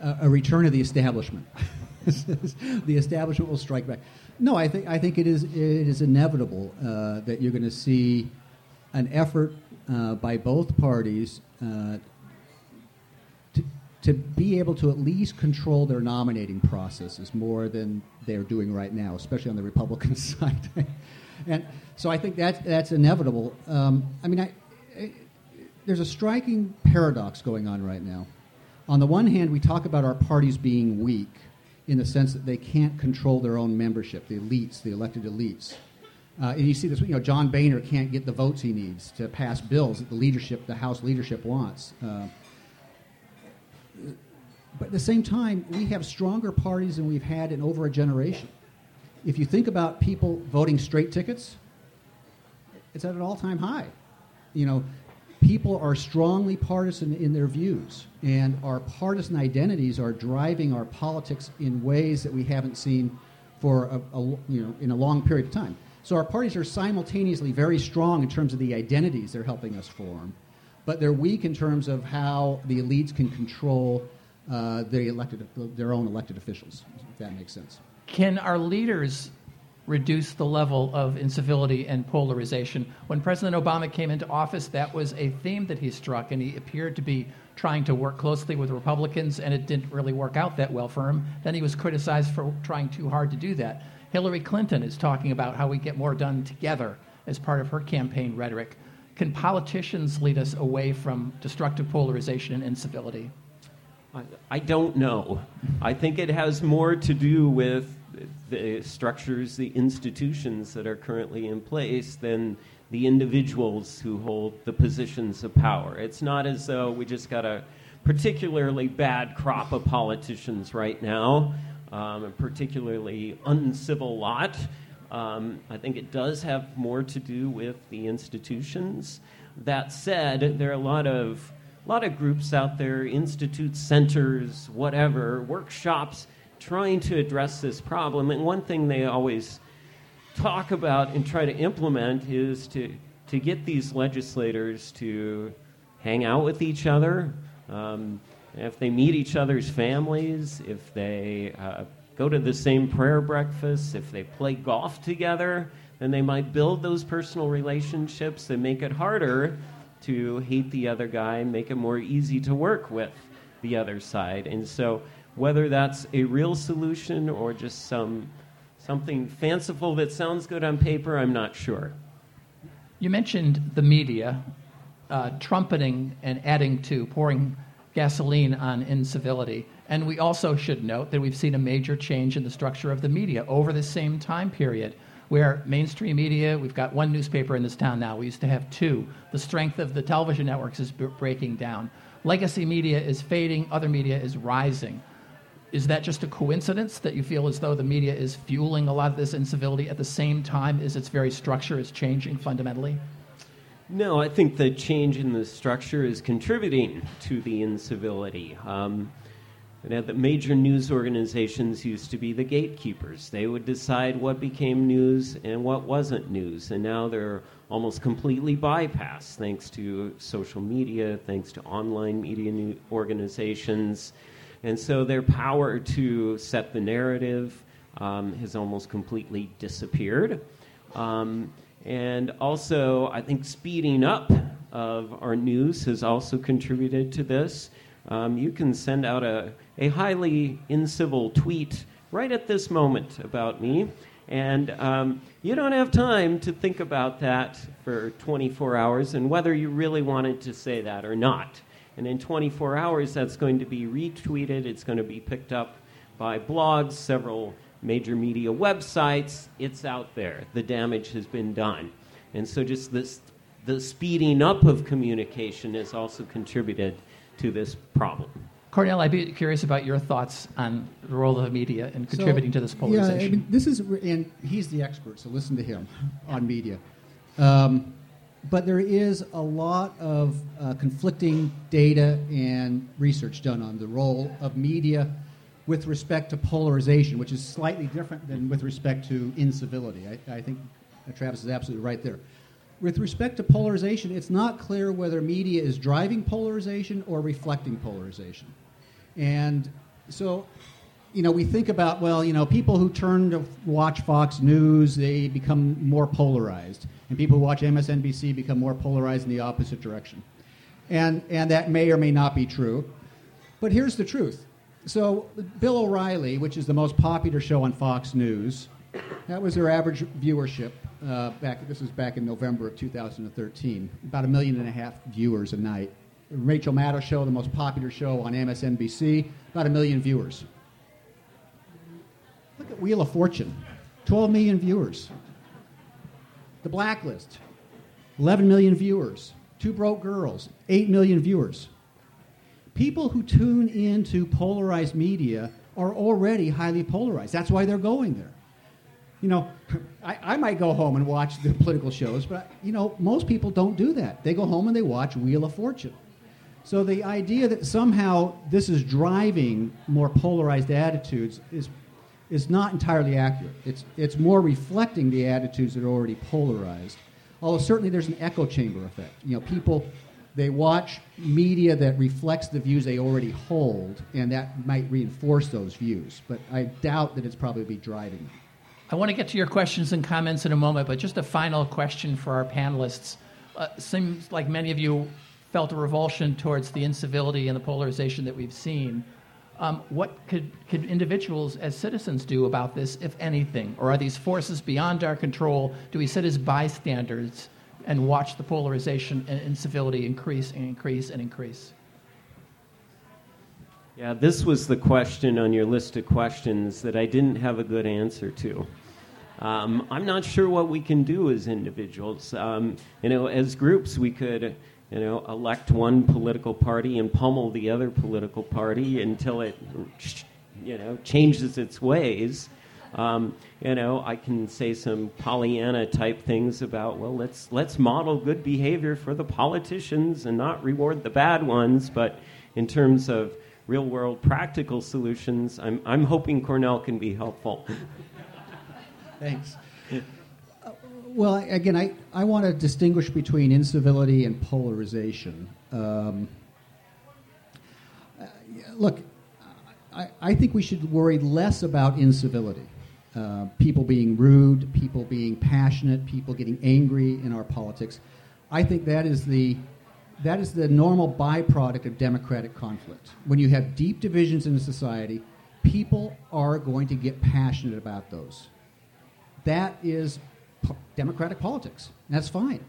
S3: Uh, a return of the establishment. the establishment will strike back. No, I think I think it is it is inevitable uh, that you're going to see an effort uh, by both parties uh, to be able to at least control their nominating processes more than they're doing right now, especially on the Republican side. and so I think that's, that's inevitable. Um, I mean, I, I, there's a striking paradox going on right now. On the one hand, we talk about our parties being weak in the sense that they can't control their own membership, the elites, the elected elites. Uh, and you see this, you know, John Boehner can't get the votes he needs to pass bills that the leadership, the House leadership wants. Uh, but at the same time, we have stronger parties than we've had in over a generation. If you think about people voting straight tickets, it's at an all time high. You know, people are strongly partisan in their views, and our partisan identities are driving our politics in ways that we haven't seen for a, a, you know, in a long period of time. So our parties are simultaneously very strong in terms of the identities they're helping us form, but they're weak in terms of how the elites can control uh, the elected, their own elected officials, if that makes sense.
S2: Can our leaders reduce the level of incivility and polarization? When President Obama came into office, that was a theme that he struck, and he appeared to be trying to work closely with Republicans, and it didn't really work out that well for him. Then he was criticized for trying too hard to do that. Hillary Clinton is talking about how we get more done together as part of her campaign rhetoric. Can politicians lead us away from destructive polarization and incivility?
S4: I don't know. I think it has more to do with the structures, the institutions that are currently in place than the individuals who hold the positions of power. It's not as though we just got a particularly bad crop of politicians right now, um, a particularly uncivil lot. Um, I think it does have more to do with the institutions. That said, there are a lot of a lot of groups out there, institutes, centers, whatever, workshops, trying to address this problem. And one thing they always talk about and try to implement is to, to get these legislators to hang out with each other. Um, if they meet each other's families, if they uh, go to the same prayer breakfast, if they play golf together, then they might build those personal relationships and make it harder to hate the other guy make it more easy to work with the other side. And so, whether that's a real solution or just some something fanciful that sounds good on paper, I'm not sure.
S2: You mentioned the media uh, trumpeting and adding to pouring gasoline on incivility. And we also should note that we've seen a major change in the structure of the media over the same time period where mainstream media, we've got one newspaper in this town now, we used to have two. The strength of the television networks is breaking down. Legacy media is fading, other media is rising. Is that just a coincidence that you feel as though the media is fueling a lot of this incivility at the same time as its very structure is changing fundamentally?
S4: No, I think the change in the structure is contributing to the incivility. Um, the major news organizations used to be the gatekeepers. They would decide what became news and what wasn't news. And now they're almost completely bypassed thanks to social media, thanks to online media organizations. And so their power to set the narrative um, has almost completely disappeared. Um, And also, I think speeding up of our news has also contributed to this. Um, you can send out a, a highly incivil tweet right at this moment about me, and um, you don't have time to think about that for 24 hours and whether you really wanted to say that or not. And in 24 hours, that's going to be retweeted, it's going to be picked up by blogs, several major media websites. It's out there. The damage has been done. And so, just this, the speeding up of communication has also contributed to this problem.
S2: Cornell, I'd be curious about your thoughts on the role of the media in contributing
S3: So,
S2: to this polarization.
S3: Yeah, I mean, this is, and he's the expert, so listen to him on media. Um, but there is a lot of uh, conflicting data and research done on the role of media with respect to polarization, which is slightly different than with respect to incivility. I, I think Travis is absolutely right there. With respect to polarization, it's not clear whether media is driving polarization or reflecting polarization. And so, you know, we think about, well, you know, people who turn to watch Fox News, they become more polarized. And people who watch MSNBC become more polarized in the opposite direction. And, and that may or may not be true. But here's the truth. So, Bill O'Reilly, which is the most popular show on Fox News, that was their average viewership uh, back. This was back in November of 2013. About a million and a half viewers a night. Rachel Maddow show, the most popular show on MSNBC, about a million viewers. Look at Wheel of Fortune, 12 million viewers. The Blacklist, 11 million viewers. Two Broke Girls, 8 million viewers. People who tune into polarized media are already highly polarized. That's why they're going there. You know, I, I might go home and watch the political shows, but, you know, most people don't do that. They go home and they watch Wheel of Fortune. So the idea that somehow this is driving more polarized attitudes is, is not entirely accurate. It's, it's more reflecting the attitudes that are already polarized. Although certainly there's an echo chamber effect. You know, people they watch media that reflects the views they already hold, and that might reinforce those views. But I doubt that it's probably be driving them.
S2: I want to get to your questions and comments in a moment, but just a final question for our panelists. Uh, seems like many of you felt a revulsion towards the incivility and the polarization that we've seen. Um, what could, could individuals as citizens do about this, if anything? Or are these forces beyond our control? Do we sit as bystanders and watch the polarization and incivility increase and increase and increase?
S4: Yeah, this was the question on your list of questions that I didn't have a good answer to. Um, I'm not sure what we can do as individuals. Um, you know, as groups, we could, you know, elect one political party and pummel the other political party until it, you know, changes its ways. Um, you know, I can say some Pollyanna type things about, well, let's let's model good behavior for the politicians and not reward the bad ones. But in terms of real world practical solutions, I'm I'm hoping Cornell can be helpful.
S3: Thanks. Well, again, I, I want to distinguish between incivility and polarization. Um, uh, look, I, I think we should worry less about incivility. Uh, people being rude, people being passionate, people getting angry in our politics. I think that is the that is the normal byproduct of democratic conflict. When you have deep divisions in a society, people are going to get passionate about those. That is po- democratic politics. That's fine.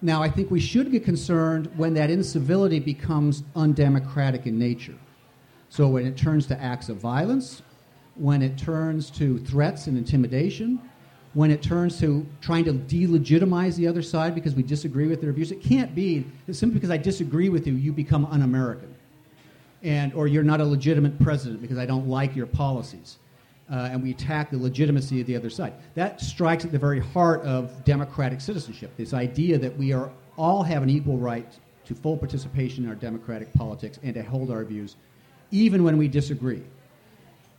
S3: Now, I think we should get concerned when that incivility becomes undemocratic in nature. So, when it turns to acts of violence, when it turns to threats and intimidation, when it turns to trying to delegitimize the other side because we disagree with their views. It can't be that simply because I disagree with you, you become un American. And, or you're not a legitimate president because I don't like your policies. Uh, and we attack the legitimacy of the other side. That strikes at the very heart of democratic citizenship this idea that we are all have an equal right to full participation in our democratic politics and to hold our views, even when we disagree.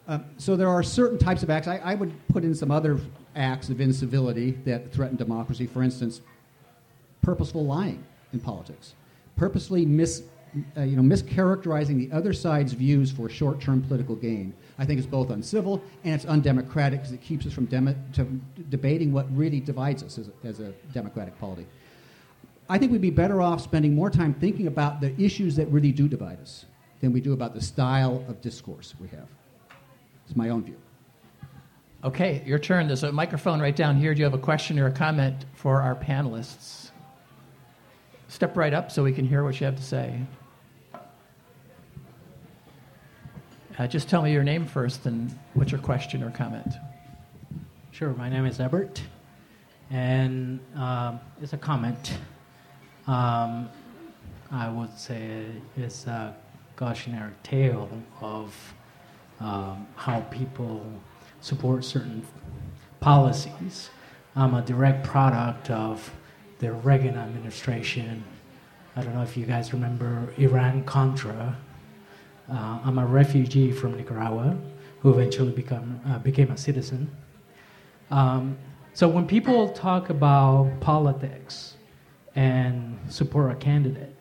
S3: Um, so there are certain types of acts. I, I, would put in some other acts of incivility that threaten democracy. For instance, purposeful lying in politics, purposely mis, uh, you know, mischaracterizing the other side's views for short-term political gain. I think it's both uncivil and it's undemocratic because it keeps us from demo- debating what really divides us as a, as a democratic polity. I think we'd be better off spending more time thinking about the issues that really do divide us than we do about the style of discourse we have. It's my own view.
S2: Okay, your turn. There's a microphone right down here. Do you have a question or a comment for our panelists? Step right up so we can hear what you have to say. Uh, just tell me your name first and what's your question or comment.
S9: Sure, my name is Ebert, and um, it's a comment. Um, I would say it's a cautionary tale of um, how people support certain policies. I'm a direct product of the Reagan administration. I don't know if you guys remember Iran Contra. Uh, I'm a refugee from Nicaragua who eventually become, uh, became a citizen. Um, so when people talk about politics and support a candidate,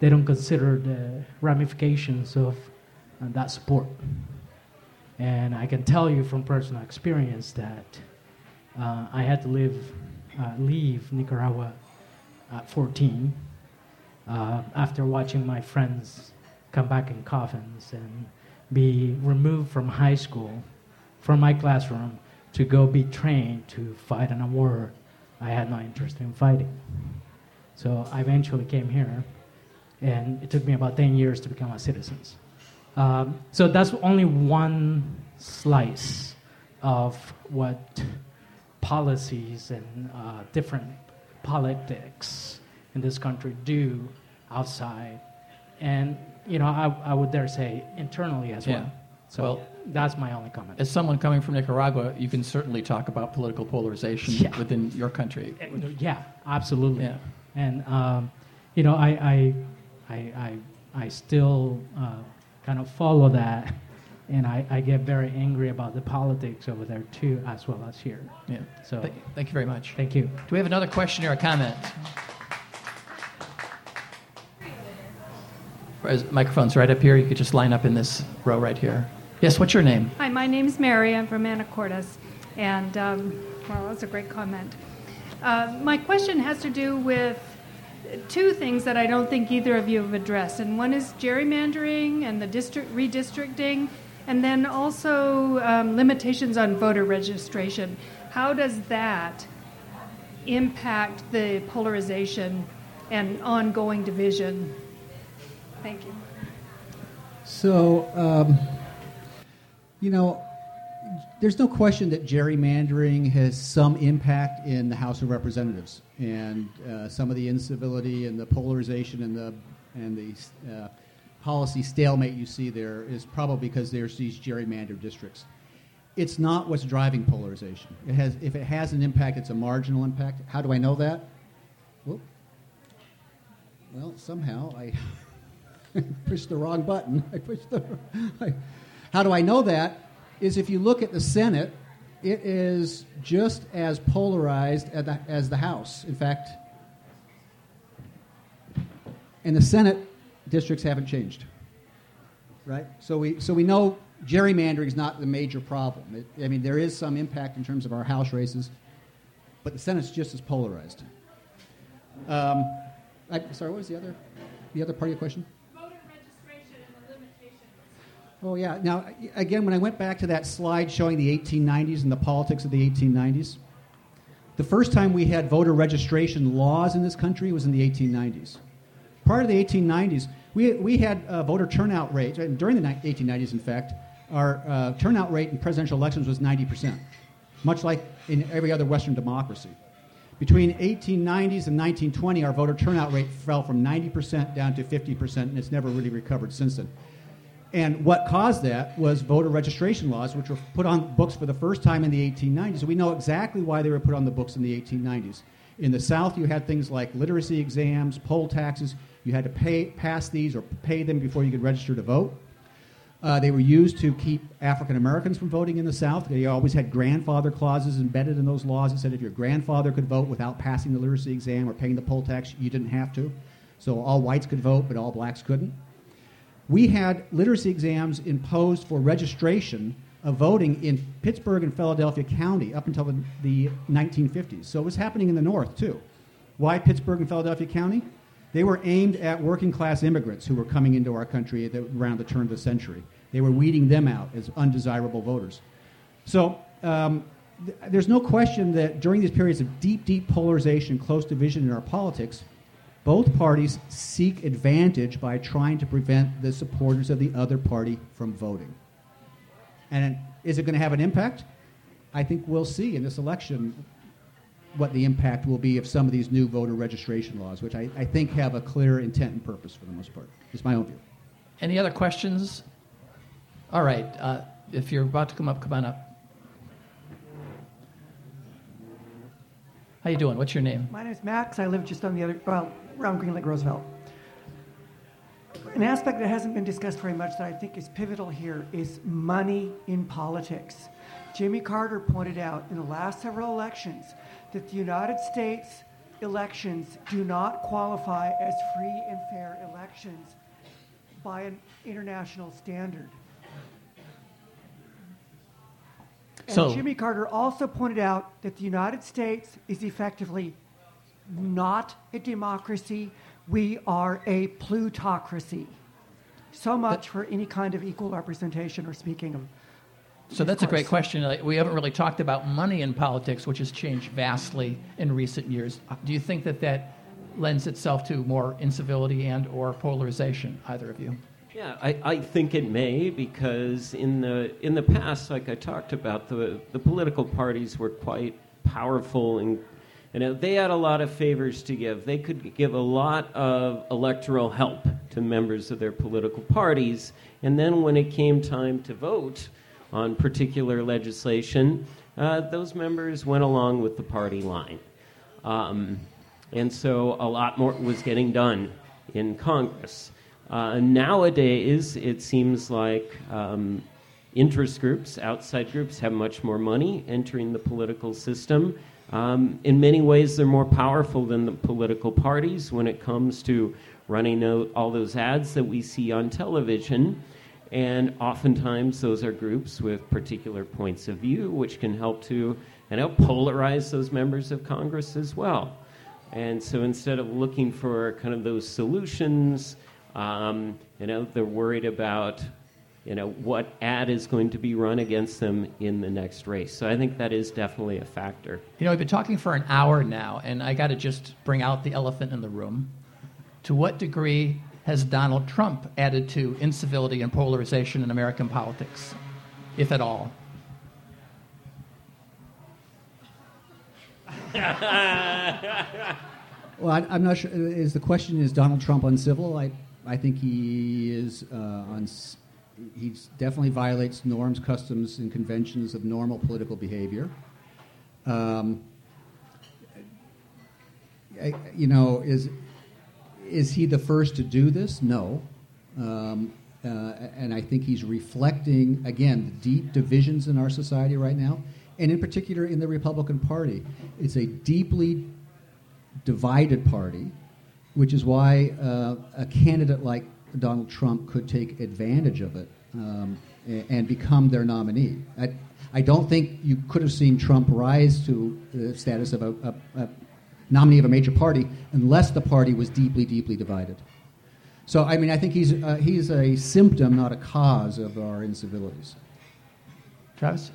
S9: they don't consider the ramifications of uh, that support. And I can tell you from personal experience that uh, I had to live, uh, leave Nicaragua at 14 uh, after watching my friends come back in coffins and be removed from high school, from my classroom, to go be trained to fight in a war I had no interest in fighting. So I eventually came here, and it took me about 10 years to become a citizen. Um, so that's only one slice of what policies and uh, different politics in this country do outside. And, you know, I, I would dare say internally as
S2: yeah.
S9: well. So
S2: well,
S9: that's my only comment.
S2: As someone coming from Nicaragua, you can certainly talk about political polarization
S9: yeah.
S2: within your country.
S9: Yeah, absolutely.
S2: Yeah.
S9: And, um, you know, I, I, I, I, I still uh, kind of follow that. And I, I get very angry about the politics over there too, as well as here.
S2: Yeah.
S9: So
S2: Th- thank you very much.
S9: Thank you.
S2: Do we have another question or a comment? Microphone's right up here. You could just line up in this row right here. Yes, what's your name?
S19: Hi, my name's Mary. I'm from Anacortes. And, um, well, that's a great comment. Uh, my question has to do with two things that I don't think either of you have addressed. And one is gerrymandering and the district redistricting, and then also um, limitations on voter registration. How does that impact the polarization and ongoing division? Thank you.
S3: So, um, you know, there's no question that gerrymandering has some impact in the House of Representatives, and uh, some of the incivility and the polarization and the and the uh, policy stalemate you see there is probably because there's these gerrymandered districts. It's not what's driving polarization. It has, if it has an impact, it's a marginal impact. How do I know that? Whoop. Well, somehow I pushed the wrong button. I pushed the. I, how do I know that? Is if you look at the Senate, it is just as polarized as the, as the House. In fact, and the Senate districts haven't changed. Right? So we, so we know gerrymandering is not the major problem. It, I mean, there is some impact in terms of our House races, but the Senate's just as polarized. Um, I, sorry, what was the other, the other part of your question? Oh, yeah. Now, again, when I went back to that slide showing the 1890s and the politics of the 1890s, the first time we had voter registration laws in this country was in the 1890s. Part of the 1890s, we, we had uh, voter turnout rates, and during the 1890s, in fact, our uh, turnout rate in presidential elections was 90%, much like in every other Western democracy. Between 1890s and 1920, our voter turnout rate fell from 90% down to 50%, and it's never really recovered since then. And what caused that was voter registration laws, which were put on books for the first time in the 1890s. We know exactly why they were put on the books in the 1890s. In the South, you had things like literacy exams, poll taxes. You had to pay, pass these or pay them before you could register to vote. Uh, they were used to keep African Americans from voting in the South. They always had grandfather clauses embedded in those laws that said if your grandfather could vote without passing the literacy exam or paying the poll tax, you didn't have to. So all whites could vote, but all blacks couldn't. We had literacy exams imposed for registration of voting in Pittsburgh and Philadelphia County up until the, the 1950s. So it was happening in the North, too. Why Pittsburgh and Philadelphia County? They were aimed at working class immigrants who were coming into our country the, around the turn of the century. They were weeding them out as undesirable voters. So um, th- there's no question that during these periods of deep, deep polarization, close division in our politics, both parties seek advantage by trying to prevent the supporters of the other party from voting. And is it going to have an impact? I think we'll see in this election what the impact will be of some of these new voter registration laws, which I, I think have a clear intent and purpose for the most part. It's my own view.
S2: Any other questions? All right. Uh, if you're about to come up, come on up. How you doing? What's your name?
S20: My name is Max. I live just on the other, well, around Green Lake Roosevelt. An aspect that hasn't been discussed very much that I think is pivotal here is money in politics. Jimmy Carter pointed out in the last several elections that the United States elections do not qualify as free and fair elections by an international standard. And
S2: So-
S20: Jimmy Carter also pointed out that the United States is effectively not a democracy. We are a plutocracy. So much for any kind of equal representation or speaking of.
S2: So that's a great question. We haven't really talked about money in politics, which has changed vastly in recent years. Do you think that that lends itself to more incivility and or polarization? Either of you?
S4: Yeah, I, I think it may because in the in the past, like I talked about, the the political parties were quite powerful and you know they had a lot of favors to give. They could give a lot of electoral help to members of their political parties, and then when it came time to vote on particular legislation, uh, those members went along with the party line. Um, and so a lot more was getting done in Congress. Uh, nowadays, it seems like um, interest groups, outside groups, have much more money entering the political system. Um, in many ways, they're more powerful than the political parties when it comes to running all those ads that we see on television. And oftentimes, those are groups with particular points of view, which can help to and help polarize those members of Congress as well. And so instead of looking for kind of those solutions, um, you know, they're worried about, you know, what ad is going to be run against them in the next race. So I think that is definitely a factor.
S2: You know, we've been talking for an hour now, and I got to just bring out the elephant in the room. To what degree has Donald Trump added to incivility and polarization in American politics, if at all?
S3: Well, I, I'm not sure. Is the question is Donald Trump uncivil? I, I think he is. Uh, uns- he definitely violates norms, customs, and conventions of normal political behavior. Um, I, you know, is is he the first to do this? No. Um, uh, and I think he's reflecting again the deep divisions in our society right now, and in particular in the Republican Party. It's a deeply divided party, which is why uh, a candidate like Donald Trump could take advantage of it um, a- and become their nominee. I, I don't think you could have seen Trump rise to the status of a, a, a nominee of a major party unless the party was deeply, deeply divided. So, I mean, I think he's, uh, he's a symptom, not a cause of our incivilities.
S2: Travis?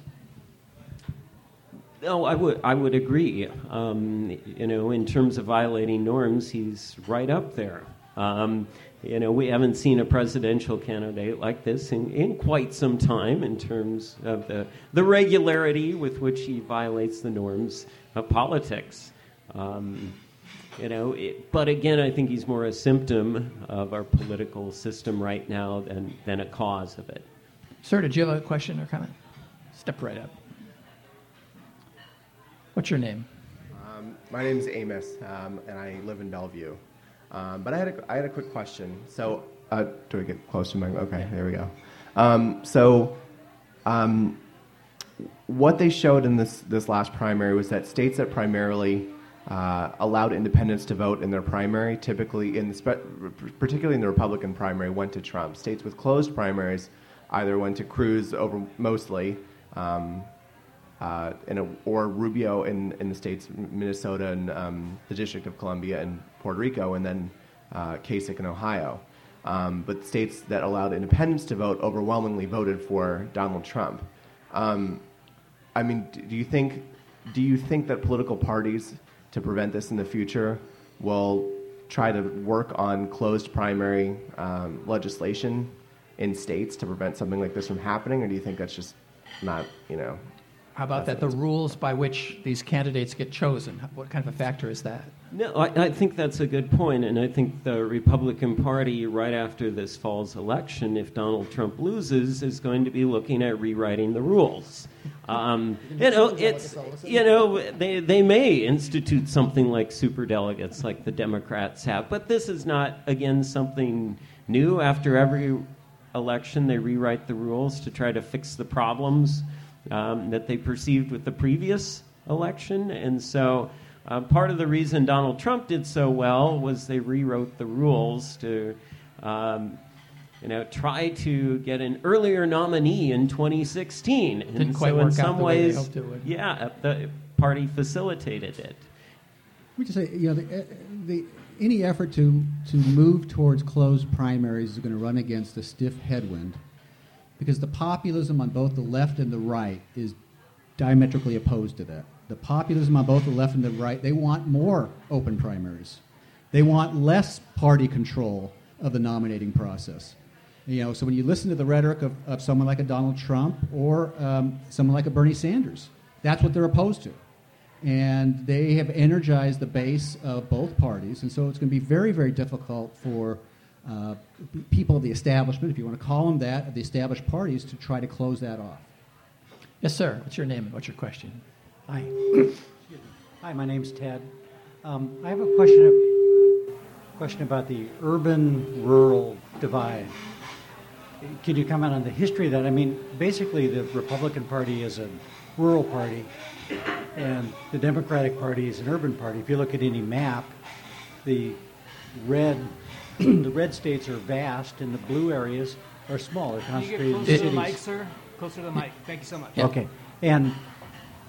S4: No, I would I would agree. Um, you know, in terms of violating norms, he's right up there. Um, you know, we haven't seen a presidential candidate like this in, in quite some time in terms of the, the regularity with which he violates the norms of politics. Um, you know, it, but again, I think he's more a symptom of our political system right now than, than a cause of it.
S2: Sir, did you have a question or comment? Step right up. What's your name?
S21: Um, my name is Amos, um, and I live in Bellevue. Um, but I had a, I had a quick question. So, uh, do we get close to my? Okay, there we go. Um, so, um, what they showed in this this last primary was that states that primarily uh, allowed independents to vote in their primary, typically in the spe- particularly in the Republican primary, went to Trump. States with closed primaries either went to Cruz over mostly, um, uh, or Rubio in, in the states Minnesota and um, the District of Columbia and Puerto Rico, and then uh, Kasich in Ohio. Um, but states that allowed independents to vote overwhelmingly voted for Donald Trump. Um, I mean, do you think do you think that political parties, to prevent this in the future, will try to work on closed primary um, legislation in states to prevent something like this from happening, or do you think that's just not, you know?
S2: How about that? The rules by which these candidates get chosen. What kind of a factor is that?
S4: No, I, I, think that's a good point, and I think the Republican Party, right after this fall's election, if Donald Trump loses, is going to be looking at rewriting the rules. Um, you know, it's you know they they may institute something like super delegates, like the Democrats have, but this is not again something new. After every election, they rewrite the rules to try to fix the problems um, that they perceived with the previous election, and so. Uh, part of the reason Donald Trump did so well was they rewrote the rules to, um, you know, try to get an earlier nominee in 2016.
S2: Didn't
S4: and
S2: quite
S4: so
S2: work
S4: in some
S2: out the way they
S4: ways,
S2: hoped it
S4: yeah, the party facilitated it.
S3: Let me just say, you know, the, the, any effort to, to move towards closed primaries is going to run against a stiff headwind because the populism on both the left and the right is diametrically opposed to that. The populism on both the left and the right, they want more open primaries. They want less party control of the nominating process. You know, so when you listen to the rhetoric of, of someone like a Donald Trump or um, someone like a Bernie Sanders, that's what they're opposed to. And they have energized the base of both parties, and so it's going to be very, very difficult for uh, people of the establishment, if you want to call them that, of the established parties, to try to close that off.
S2: Yes, sir. What's your name and what's your question?
S22: Hi. Hi, my name's Ted. Um, I have a question, question about the urban-rural divide. Can you comment on the history of that? I mean, basically, the Republican Party is a rural party, and the Democratic Party is an urban party. If you look at any map, the red the red states are vast, and the blue areas are small. They're
S11: Can you get
S22: concentrated in
S11: closer to the
S22: cities.
S11: mic, sir? Closer to the mic. Thank you so much.
S22: Okay. And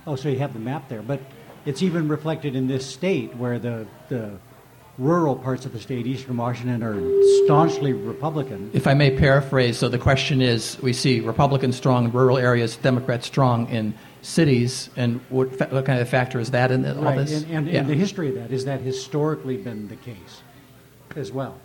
S22: oh, so you have the map there, but it's even reflected in this state where the the rural parts of the state, eastern Washington, are staunchly Republican.
S2: If I may paraphrase, so the question is we see Republicans strong in rural areas, Democrats strong in cities, and what, fa- what kind of factor is that in all
S22: right.
S2: this?
S22: And, and,
S2: Yeah.
S22: and the history of that is that historically been the case as well.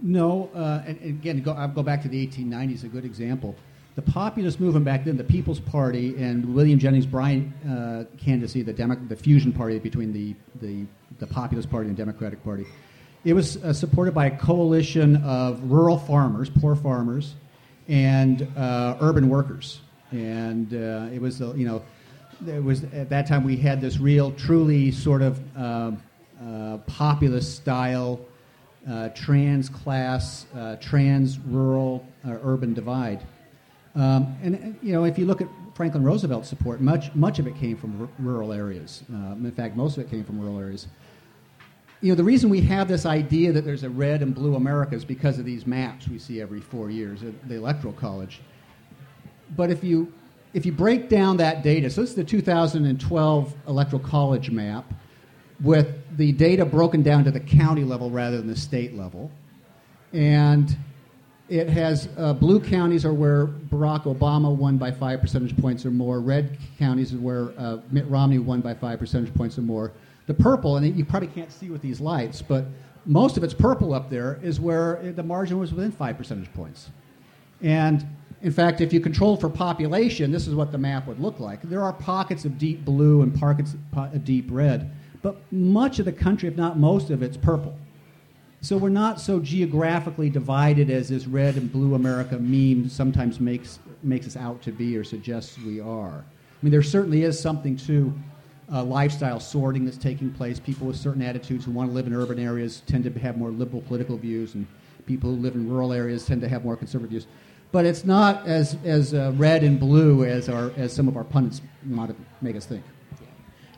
S3: No, uh, and, and again, go, I'll go back to the 1890s, a good example. The populist movement back then, the People's Party and William Jennings Bryan uh, candidacy, the, Demo- the fusion party between the, the, the Populist Party and Democratic Party, it was uh, supported by a coalition of rural farmers, poor farmers, and uh, urban workers. And uh, it was, uh, you know, there was at that time we had this real, truly sort of um populist style uh, trans class, uh, trans rural uh, urban divide. Um, and, you know, if you look at Franklin Roosevelt's support, much, much of it came from r- rural areas. Um, in fact, most of it came from rural areas. You know, the reason we have this idea that there's a red and blue America is because of these maps we see every four years at the Electoral College. But if you, if you break down that data, so this is the 2012 Electoral College map with the data broken down to the county level rather than the state level. And it has uh, blue counties are where Barack Obama won by five percentage points or more. Red counties are where uh, Mitt Romney won by five percentage points or more. The purple, and you probably can't see with these lights, but most of it's purple up there, is where the margin was within five percentage points. And in fact, if you control for population, this is what the map would look like. There are pockets of deep blue and pockets of deep red, but much of the country, if not most of it's purple. So we're not so geographically divided as this red and blue America meme sometimes makes, makes us out to be or suggests we are. I mean, there certainly is something to uh, lifestyle sorting that's taking place. People with certain attitudes who want to live in urban areas tend to have more liberal political views, and people who live in rural areas tend to have more conservative views. But it's not as, as uh, red and blue as, our, as some of our pundits want to make us think.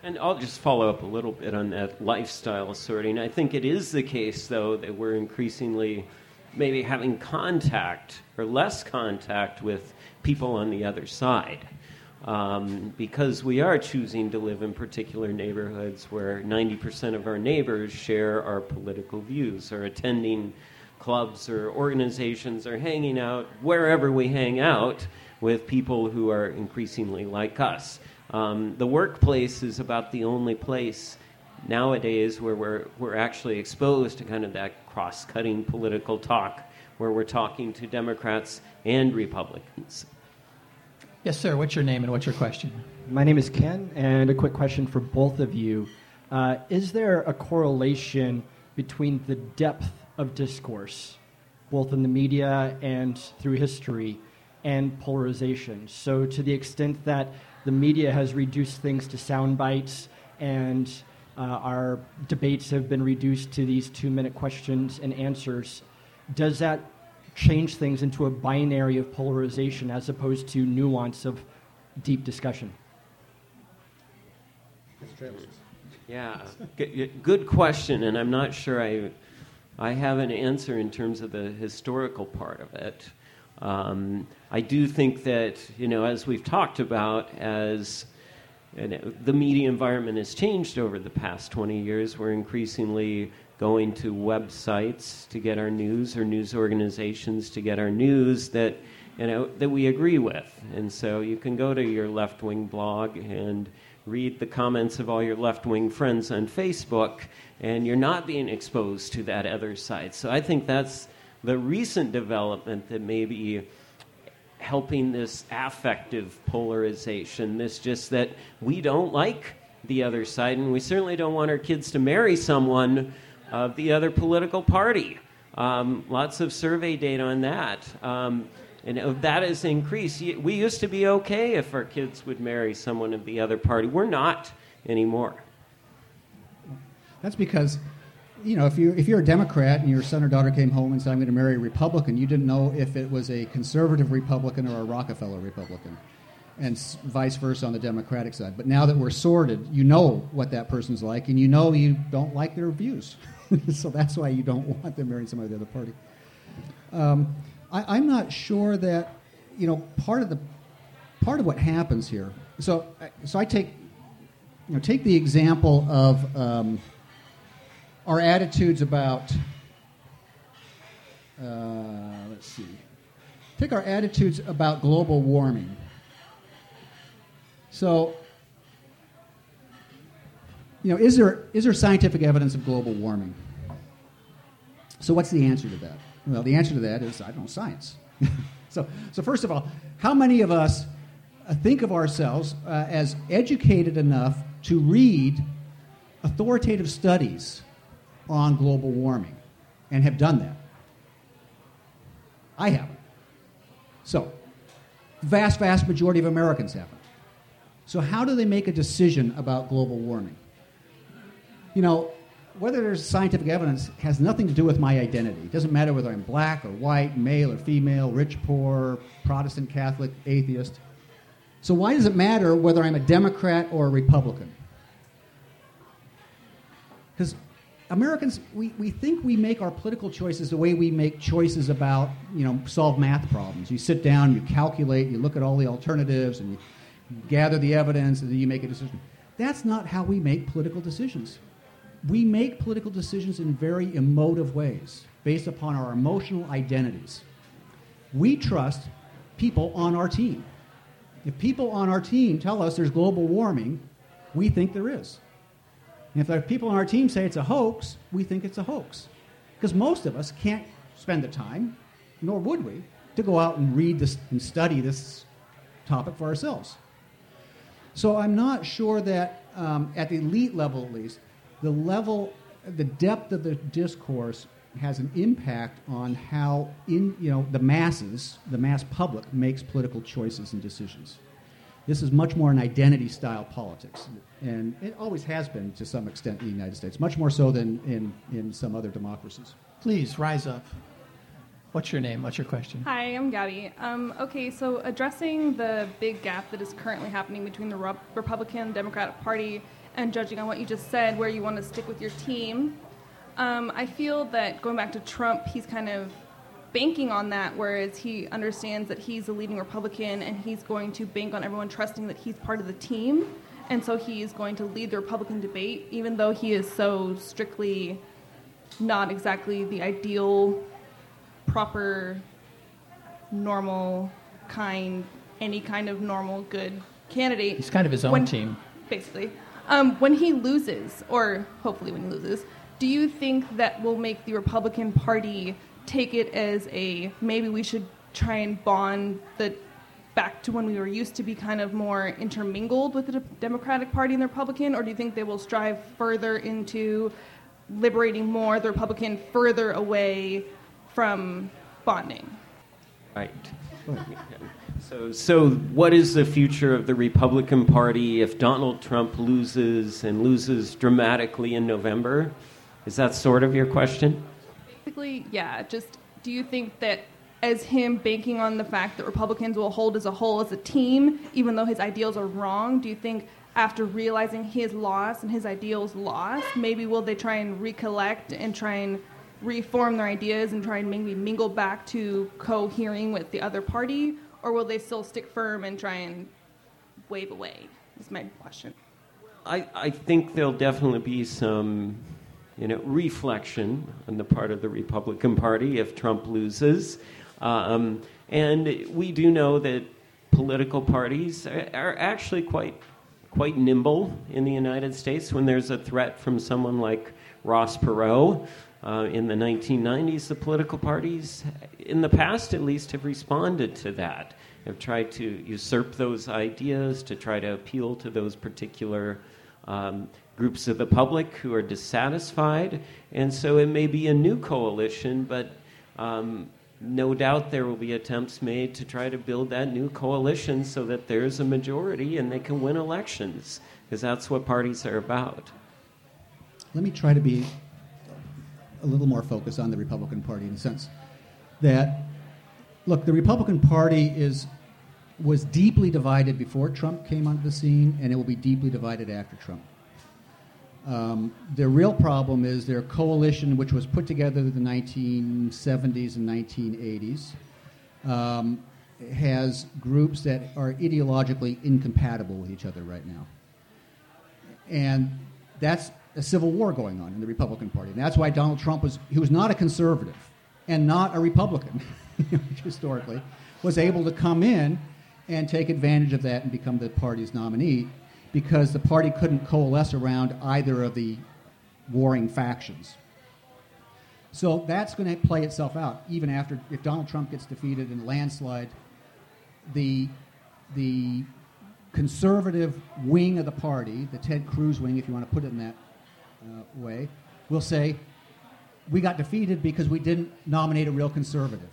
S4: And I'll just follow up a little bit on that lifestyle sorting. I think it is the case, though, that we're increasingly maybe having contact or less contact with people on the other side. Um, because we are choosing to live in particular neighborhoods where 90% of our neighbors share our political views or attending clubs or organizations or hanging out wherever we hang out with people who are increasingly like us. Um, the workplace is about the only place nowadays where we're, we're actually exposed to kind of that cross cutting political talk where we're talking to Democrats and Republicans.
S2: Yes, sir. What's your name and what's your question?
S23: My name is Ken, and a quick question for both of you. Uh, is there a correlation between the depth of discourse, both in the media and through history, and polarization? So, to the extent that the media has reduced things to sound bites and uh, our debates have been reduced to these two minute questions and answers, does that change things into a binary of polarization as opposed to nuance of deep discussion?
S4: Yeah, good, good question, and I'm not sure I, I have an answer in terms of the historical part of it. Um, I do think that, you know, as we've talked about, as you know, the media environment has changed over the past 20 years, we're increasingly going to websites to get our news or news organizations to get our news that you know that we agree with. And so you can go to your left-wing blog and read the comments of all your left-wing friends on facebook and you're not being exposed to that other side. So i think that's the recent development that may be helping this affective polarization this just that we don't like the other side and we certainly don't want our kids to marry someone of the other political party. Um, lots of survey data on that. Um, and that has increased. We used to be okay if our kids would marry someone of the other party. We're not anymore.
S3: That's because, you know, if, you, if you're a Democrat and your son or daughter came home and said, I'm going to marry a Republican, you didn't know if it was a conservative Republican or a Rockefeller Republican and vice versa on the Democratic side. But now that we're sorted, you know what that person's like, and you know you don't like their views. so that's why you don't want them marrying somebody of the other party. Um, I, am not sure that you know part of the part of what happens here. So so I take you know take the example of um, our attitudes about uh, let's see take our attitudes about global warming. So you know, is there, is there scientific evidence of global warming? So, what's the answer to that? Well, the answer to that is I don't know, science. so, so, first of all, how many of us uh, think of ourselves uh, as educated enough to read authoritative studies on global warming and have done that? I haven't. So, vast, vast majority of Americans haven't. So, how do they make a decision about global warming? you know, whether there's scientific evidence has nothing to do with my identity. It doesn't matter whether I'm black or white, male or female, rich, poor, Protestant, Catholic, atheist. So why does it matter whether I'm a Democrat or a Republican? Americans, we, we think we make our political choices the way we make choices about, you know, solve math problems. You sit down, you calculate, you look at all the alternatives, and you gather the evidence, and then you make a decision. That's not how we make political decisions we make political decisions in very emotive ways based upon our emotional identities. We trust people on our team. If people on our team tell us there's global warming, we think there is. And if the people on our team say it's a hoax, we think it's a hoax. Because most of us can't spend the time, nor would we, to go out and read this and study this topic for ourselves. So I'm not sure that, um, at the elite level at least, the level, the depth of the discourse has an impact on how in you know the masses, the mass public makes political choices and decisions. This is much more an identity style politics, and it always has been to some extent in the United States, much more so than in, in some other democracies.
S2: Please rise up. What's your name? What's your question?
S24: Hi, I'm Gabby. Um, okay, so addressing the big gap that is currently happening between the Republican Democratic Party
S25: and judging on what you just said, where you want to stick with your team. Um, I feel that going back to Trump, he's kind of banking on that, whereas he understands that he's a leading Republican and he's going to bank on everyone trusting that he's part of the team. And so he is going to lead the Republican debate, even though he is so strictly not exactly the ideal, proper, normal, kind, any kind of normal, good candidate.
S2: He's kind of his own
S25: when-
S2: team.
S25: Basically. Um, when he loses, or hopefully when he loses, do you think that will make the Republican Party take it as a maybe we should try and bond the back to when we were used to be kind of more intermingled with the De- Democratic Party and the Republican, or do you think they will strive further into liberating more the Republican further away from bonding?
S4: Right. So, so what is the future of the Republican Party if Donald Trump loses and loses dramatically in November? Is that sort of your question?
S25: Basically, yeah. Just do you think that as him banking on the fact that Republicans will hold as a whole as a team, even though his ideals are wrong, do you think after realizing his loss and his ideals lost, maybe will they try and recollect and try and reform their ideas and try and maybe mingle back to cohering with the other party, or will they still stick firm and try and wave away? Is my question.
S4: I, I think there'll definitely be some, you know, reflection on the part of the Republican Party if Trump loses, um, and we do know that political parties are, actually quite quite nimble in the United States when there's a threat from someone like Ross Perot. Uh, in the 1990s, the political parties, in the past at least, have responded to that, have tried to usurp those ideas, to try to appeal to those particular um, groups of the public who are dissatisfied. And so it may be a new coalition, but um, no doubt there will be attempts made to try to build that new coalition so that there's a majority and they can win elections, because that's what parties are about.
S3: Let me try to be a little more focused on the Republican Party in the sense that, look, the Republican Party is was deeply divided before Trump came onto the scene, and it will be deeply divided after Trump. Um, the real problem is their coalition, which was put together in the 1970s and 1980s, um, has groups that are ideologically incompatible with each other right now. And that's a civil war going on in the Republican Party. And that's why Donald Trump was, he was not a conservative and not a Republican, historically, was able to come in and take advantage of that and become the party's nominee because the party couldn't coalesce around either of the warring factions. So that's going to play itself out even after if Donald Trump gets defeated in a landslide. The the conservative wing of the party, the Ted Cruz wing, if you want to put it in that uh, way, will say we got defeated because we didn't nominate a real conservative.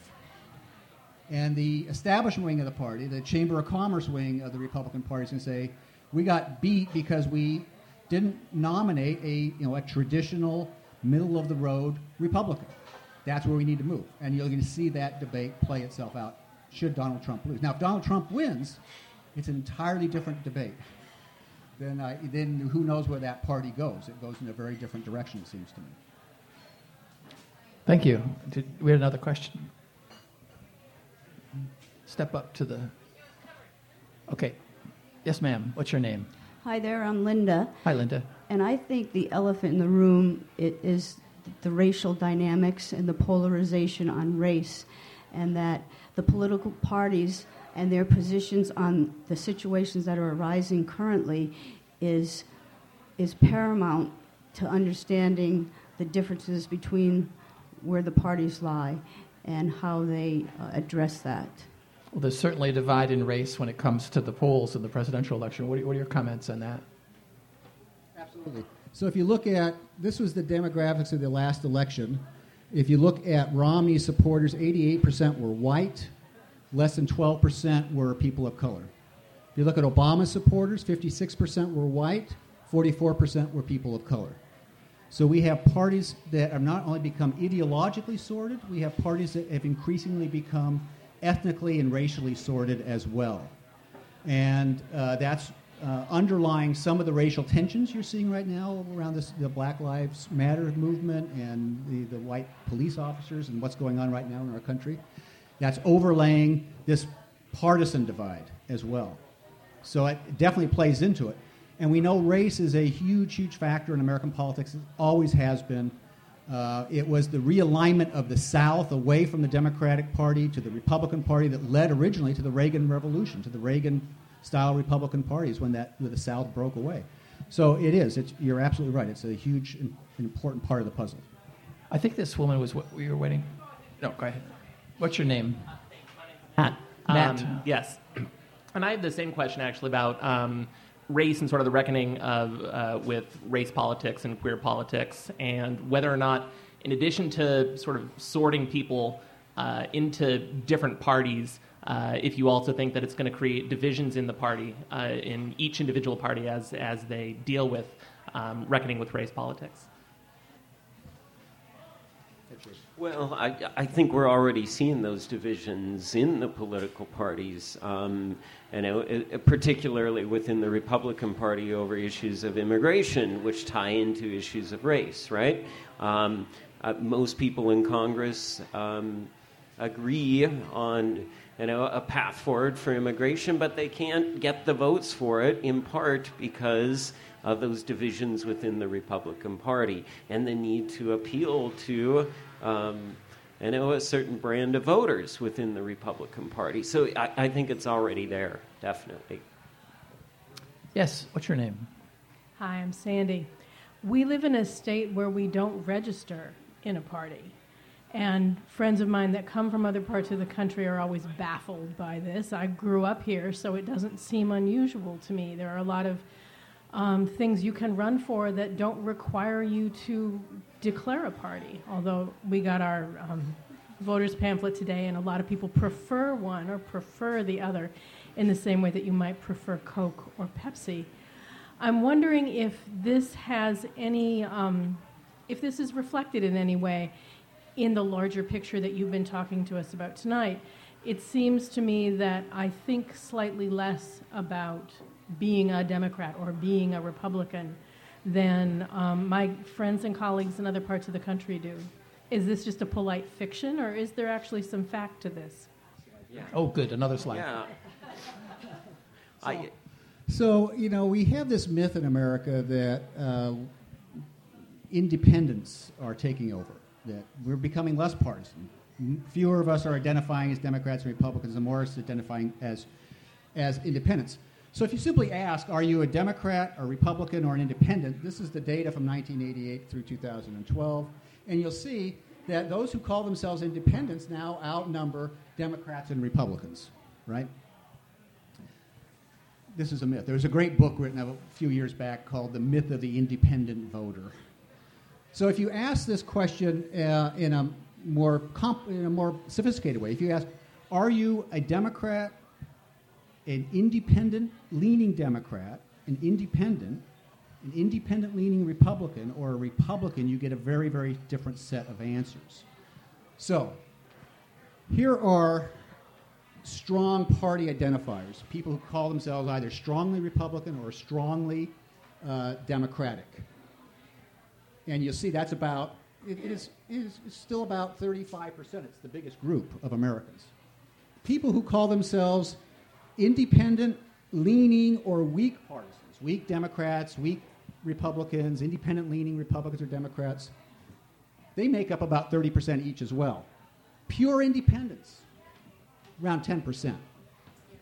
S3: And the establishment wing of the party, the Chamber of Commerce wing of the Republican Party, is going to say we got beat because we didn't nominate a you know a traditional middle of the road Republican. That's where we need to move, and you're going to see that debate play itself out. Should Donald Trump lose? Now, if Donald Trump wins, it's an entirely different debate. Then, uh, then who knows where that party goes? It goes in a very different direction, it seems to me.
S2: Thank you. Did we had another question? Step up to the. Okay. Yes, ma'am. What's your name?
S26: Hi there, I'm Linda.
S2: Hi, Linda.
S26: And I think the elephant in the room it is the racial dynamics and the polarization on race, and that the political parties and their positions on the situations that are arising currently is is paramount to understanding the differences between where the parties lie and how they uh, address that.
S2: Well, there's certainly a divide in race when it comes to the polls in the presidential election. What are, what are your comments on that?
S3: Absolutely. So if you look at this was the demographics of the last election. If you look at Romney supporters, 88% were white, less than 12% were people of color. If you look at Obama supporters, 56% were white, 44% were people of color. So we have parties that have not only become ideologically sorted, we have parties that have increasingly become ethnically and racially sorted as well. And uh, that's uh, underlying some of the racial tensions you're seeing right now around this, the Black Lives Matter movement and the, the white police officers and what's going on right now in our country. That's overlaying this partisan divide as well. So it definitely plays into it. And we know race is a huge, huge factor in American politics. It always has been. Uh, it was the realignment of the South away from the Democratic Party to the Republican Party that led originally to the Reagan Revolution, to the Reagan style Republican parties when, that, when the South broke away. So it is. It's, you're absolutely right. It's a huge and important part of the puzzle.
S2: I think this woman was what we were waiting. No, go ahead. What's your name?
S27: Matt.
S2: Matt.
S27: Um, yes. And I have the same question actually about um, race and sort of the reckoning of uh, with race politics and queer politics, and whether or not, in addition to sort of sorting people uh, into different parties, uh, if you also think that it's going to create divisions in the party, uh, in each individual party as as they deal with um, reckoning with race politics.
S4: Well, I, I think we're already seeing those divisions in the political parties, um, and it, particularly within the Republican Party over issues of immigration, which tie into issues of race, right? Um, uh, most people in Congress um, agree on you know, a path forward for immigration, but they can't get the votes for it in part because of those divisions within the Republican Party and the need to appeal to um, it was a certain brand of voters within the Republican Party. So I, I think it's already there, definitely.
S2: Yes, what's your name?
S28: Hi, I'm Sandy. We live in a state where we don't register in a party. And friends of mine that come from other parts of the country are always baffled by this. I grew up here, so it doesn't seem unusual to me. There are a lot of um, things you can run for that don't require you to declare a party. Although we got our um, voters pamphlet today, and a lot of people prefer one or prefer the other in the same way that you might prefer Coke or Pepsi. I'm wondering if this has any, um, if this is reflected in any way in the larger picture that you've been talking to us about tonight. It seems to me that I think slightly less about being a Democrat or being a Republican than um, my friends and colleagues in other parts of the country do. Is this just a polite fiction, or is there actually some fact to this?
S2: Yeah. Oh, good. Another slide.
S4: Yeah.
S3: I, so, you know, we have this myth in America that uh, independents are taking over, that we're becoming less partisan. Fewer of us are identifying as Democrats and Republicans, and more is identifying as, as independents. So if you simply ask, are you a Democrat, a Republican, or an independent, this is the data from 1988 through 2012, and you'll see that those who call themselves independents now outnumber Democrats and Republicans, right? This is a myth. There was a great book written a few years back called The Myth of the Independent Voter. So if you ask this question uh, in, a more comp- in a more sophisticated way, if you ask, are you a Democrat, an independent leaning Democrat, an independent, an independent leaning Republican, or a Republican, you get a very, very different set of answers. So, here are strong party identifiers people who call themselves either strongly Republican or strongly uh, Democratic. And you'll see that's about, it, it, is, it is still about 35%. It's the biggest group of Americans. People who call themselves independent, leaning, or weak partisans, weak Democrats, weak Republicans, independent leaning Republicans or Democrats, they make up about 30% each as well. Pure independents, around 10%.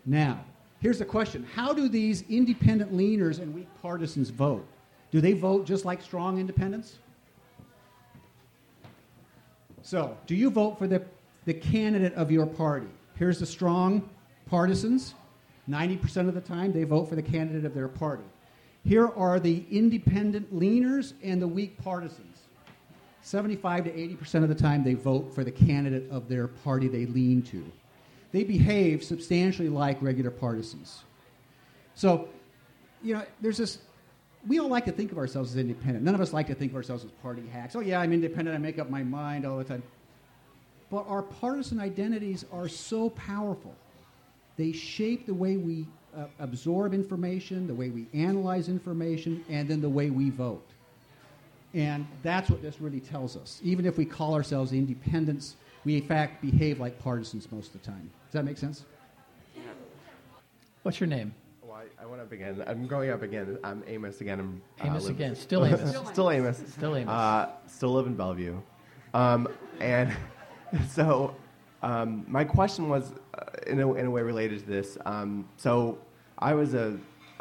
S3: Now, here's the question How do these independent leaners and weak partisans vote? Do they vote just like strong independents? So, do you vote for the, the candidate of your party? Here's the strong partisans. 90% of the time, they vote for the candidate of their party. Here are the independent leaners and the weak partisans. 75 to 80% of the time, they vote for the candidate of their party they lean to. They behave substantially like regular partisans. So, you know, there's this. We all like to think of ourselves as independent. None of us like to think of ourselves as party hacks. Oh, yeah, I'm independent. I make up my mind all the time. But our partisan identities are so powerful they shape the way we uh, absorb information, the way we analyze information, and then the way we vote. And that's what this really tells us. Even if we call ourselves independents, we in fact behave like partisans most of the time. Does that make sense?
S2: What's your name?
S21: Well, I, I went up again. I'm going up again. I'm Amos again. I'm, uh,
S2: Amos
S21: live-
S2: again. Still Amos.
S21: still Amos.
S2: Still Amos.
S21: Uh, still live in Bellevue. Um, and so um, my question was, uh, in, a, in a way, related to this. Um, so I was a,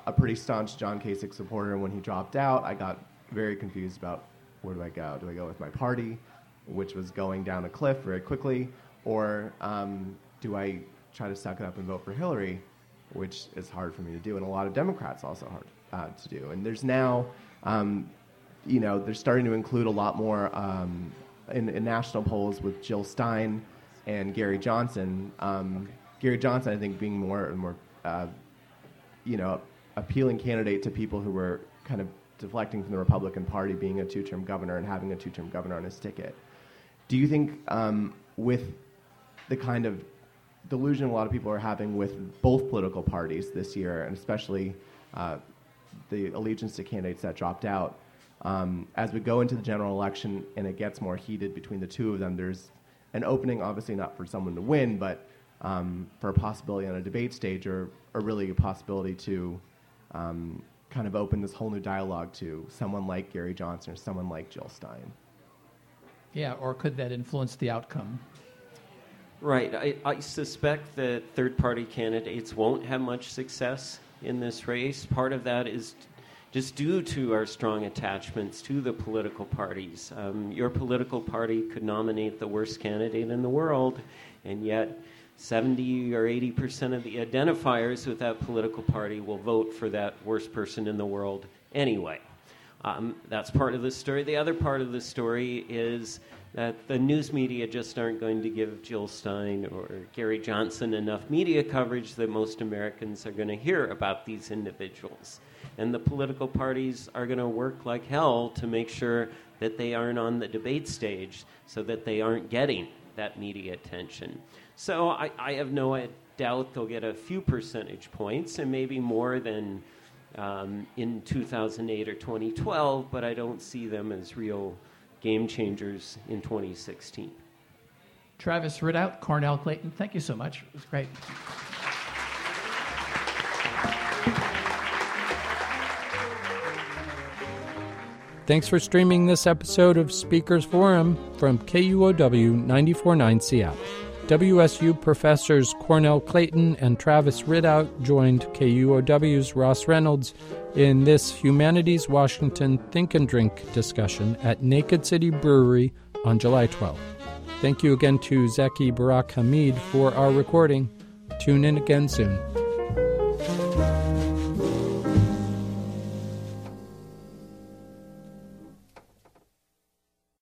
S21: a pretty staunch John Kasich supporter, and when he dropped out, I got very confused about where do I go? Do I go with my party, which was going down a cliff very quickly, or um, do I try to suck it up and vote for Hillary, which is hard for me to do, and a lot of Democrats also hard uh, to do. And there's now, um, you know, they're starting to include a lot more um, in, in national polls with Jill Stein and Gary Johnson. Um, Gary Johnson, I think, being more and more, uh, you know, appealing candidate to people who were kind of deflecting from the Republican Party, being a two-term governor and having a two-term governor on his ticket. Do you think, um, with the kind of delusion a lot of people are having with both political parties this year, and especially uh, the allegiance to candidates that dropped out, um, as we go into the general election and it gets more heated between the two of them, there's an opening, obviously not for someone to win, but um, for a possibility on a debate stage, or, or really a possibility to um, kind of open this whole new dialogue to someone like Gary Johnson or someone like Jill Stein.
S2: Yeah, or could that influence the outcome?
S4: Right. I, I suspect that third party candidates won't have much success in this race. Part of that is just due to our strong attachments to the political parties. Um, your political party could nominate the worst candidate in the world, and yet 70 or 80 percent of the identifiers with that political party will vote for that worst person in the world anyway. Um, that's part of the story. The other part of the story is that the news media just aren't going to give Jill Stein or Gary Johnson enough media coverage that most Americans are going to hear about these individuals. And the political parties are going to work like hell to make sure that they aren't on the debate stage so that they aren't getting that media attention. So I, I have no doubt they'll get a few percentage points and maybe more than um, in 2008 or 2012, but I don't see them as real game changers in 2016.
S2: Travis Ridout, Cornell Clayton, thank you so much. It was great.
S29: Thanks for streaming this episode of Speakers Forum from KUOW 949 Seattle. WSU professors Cornell Clayton and Travis Ridout joined KUOW's Ross Reynolds in this Humanities Washington Think and Drink discussion at Naked City Brewery on July 12th. Thank you again to Zeki Barak Hamid for our recording. Tune in again soon.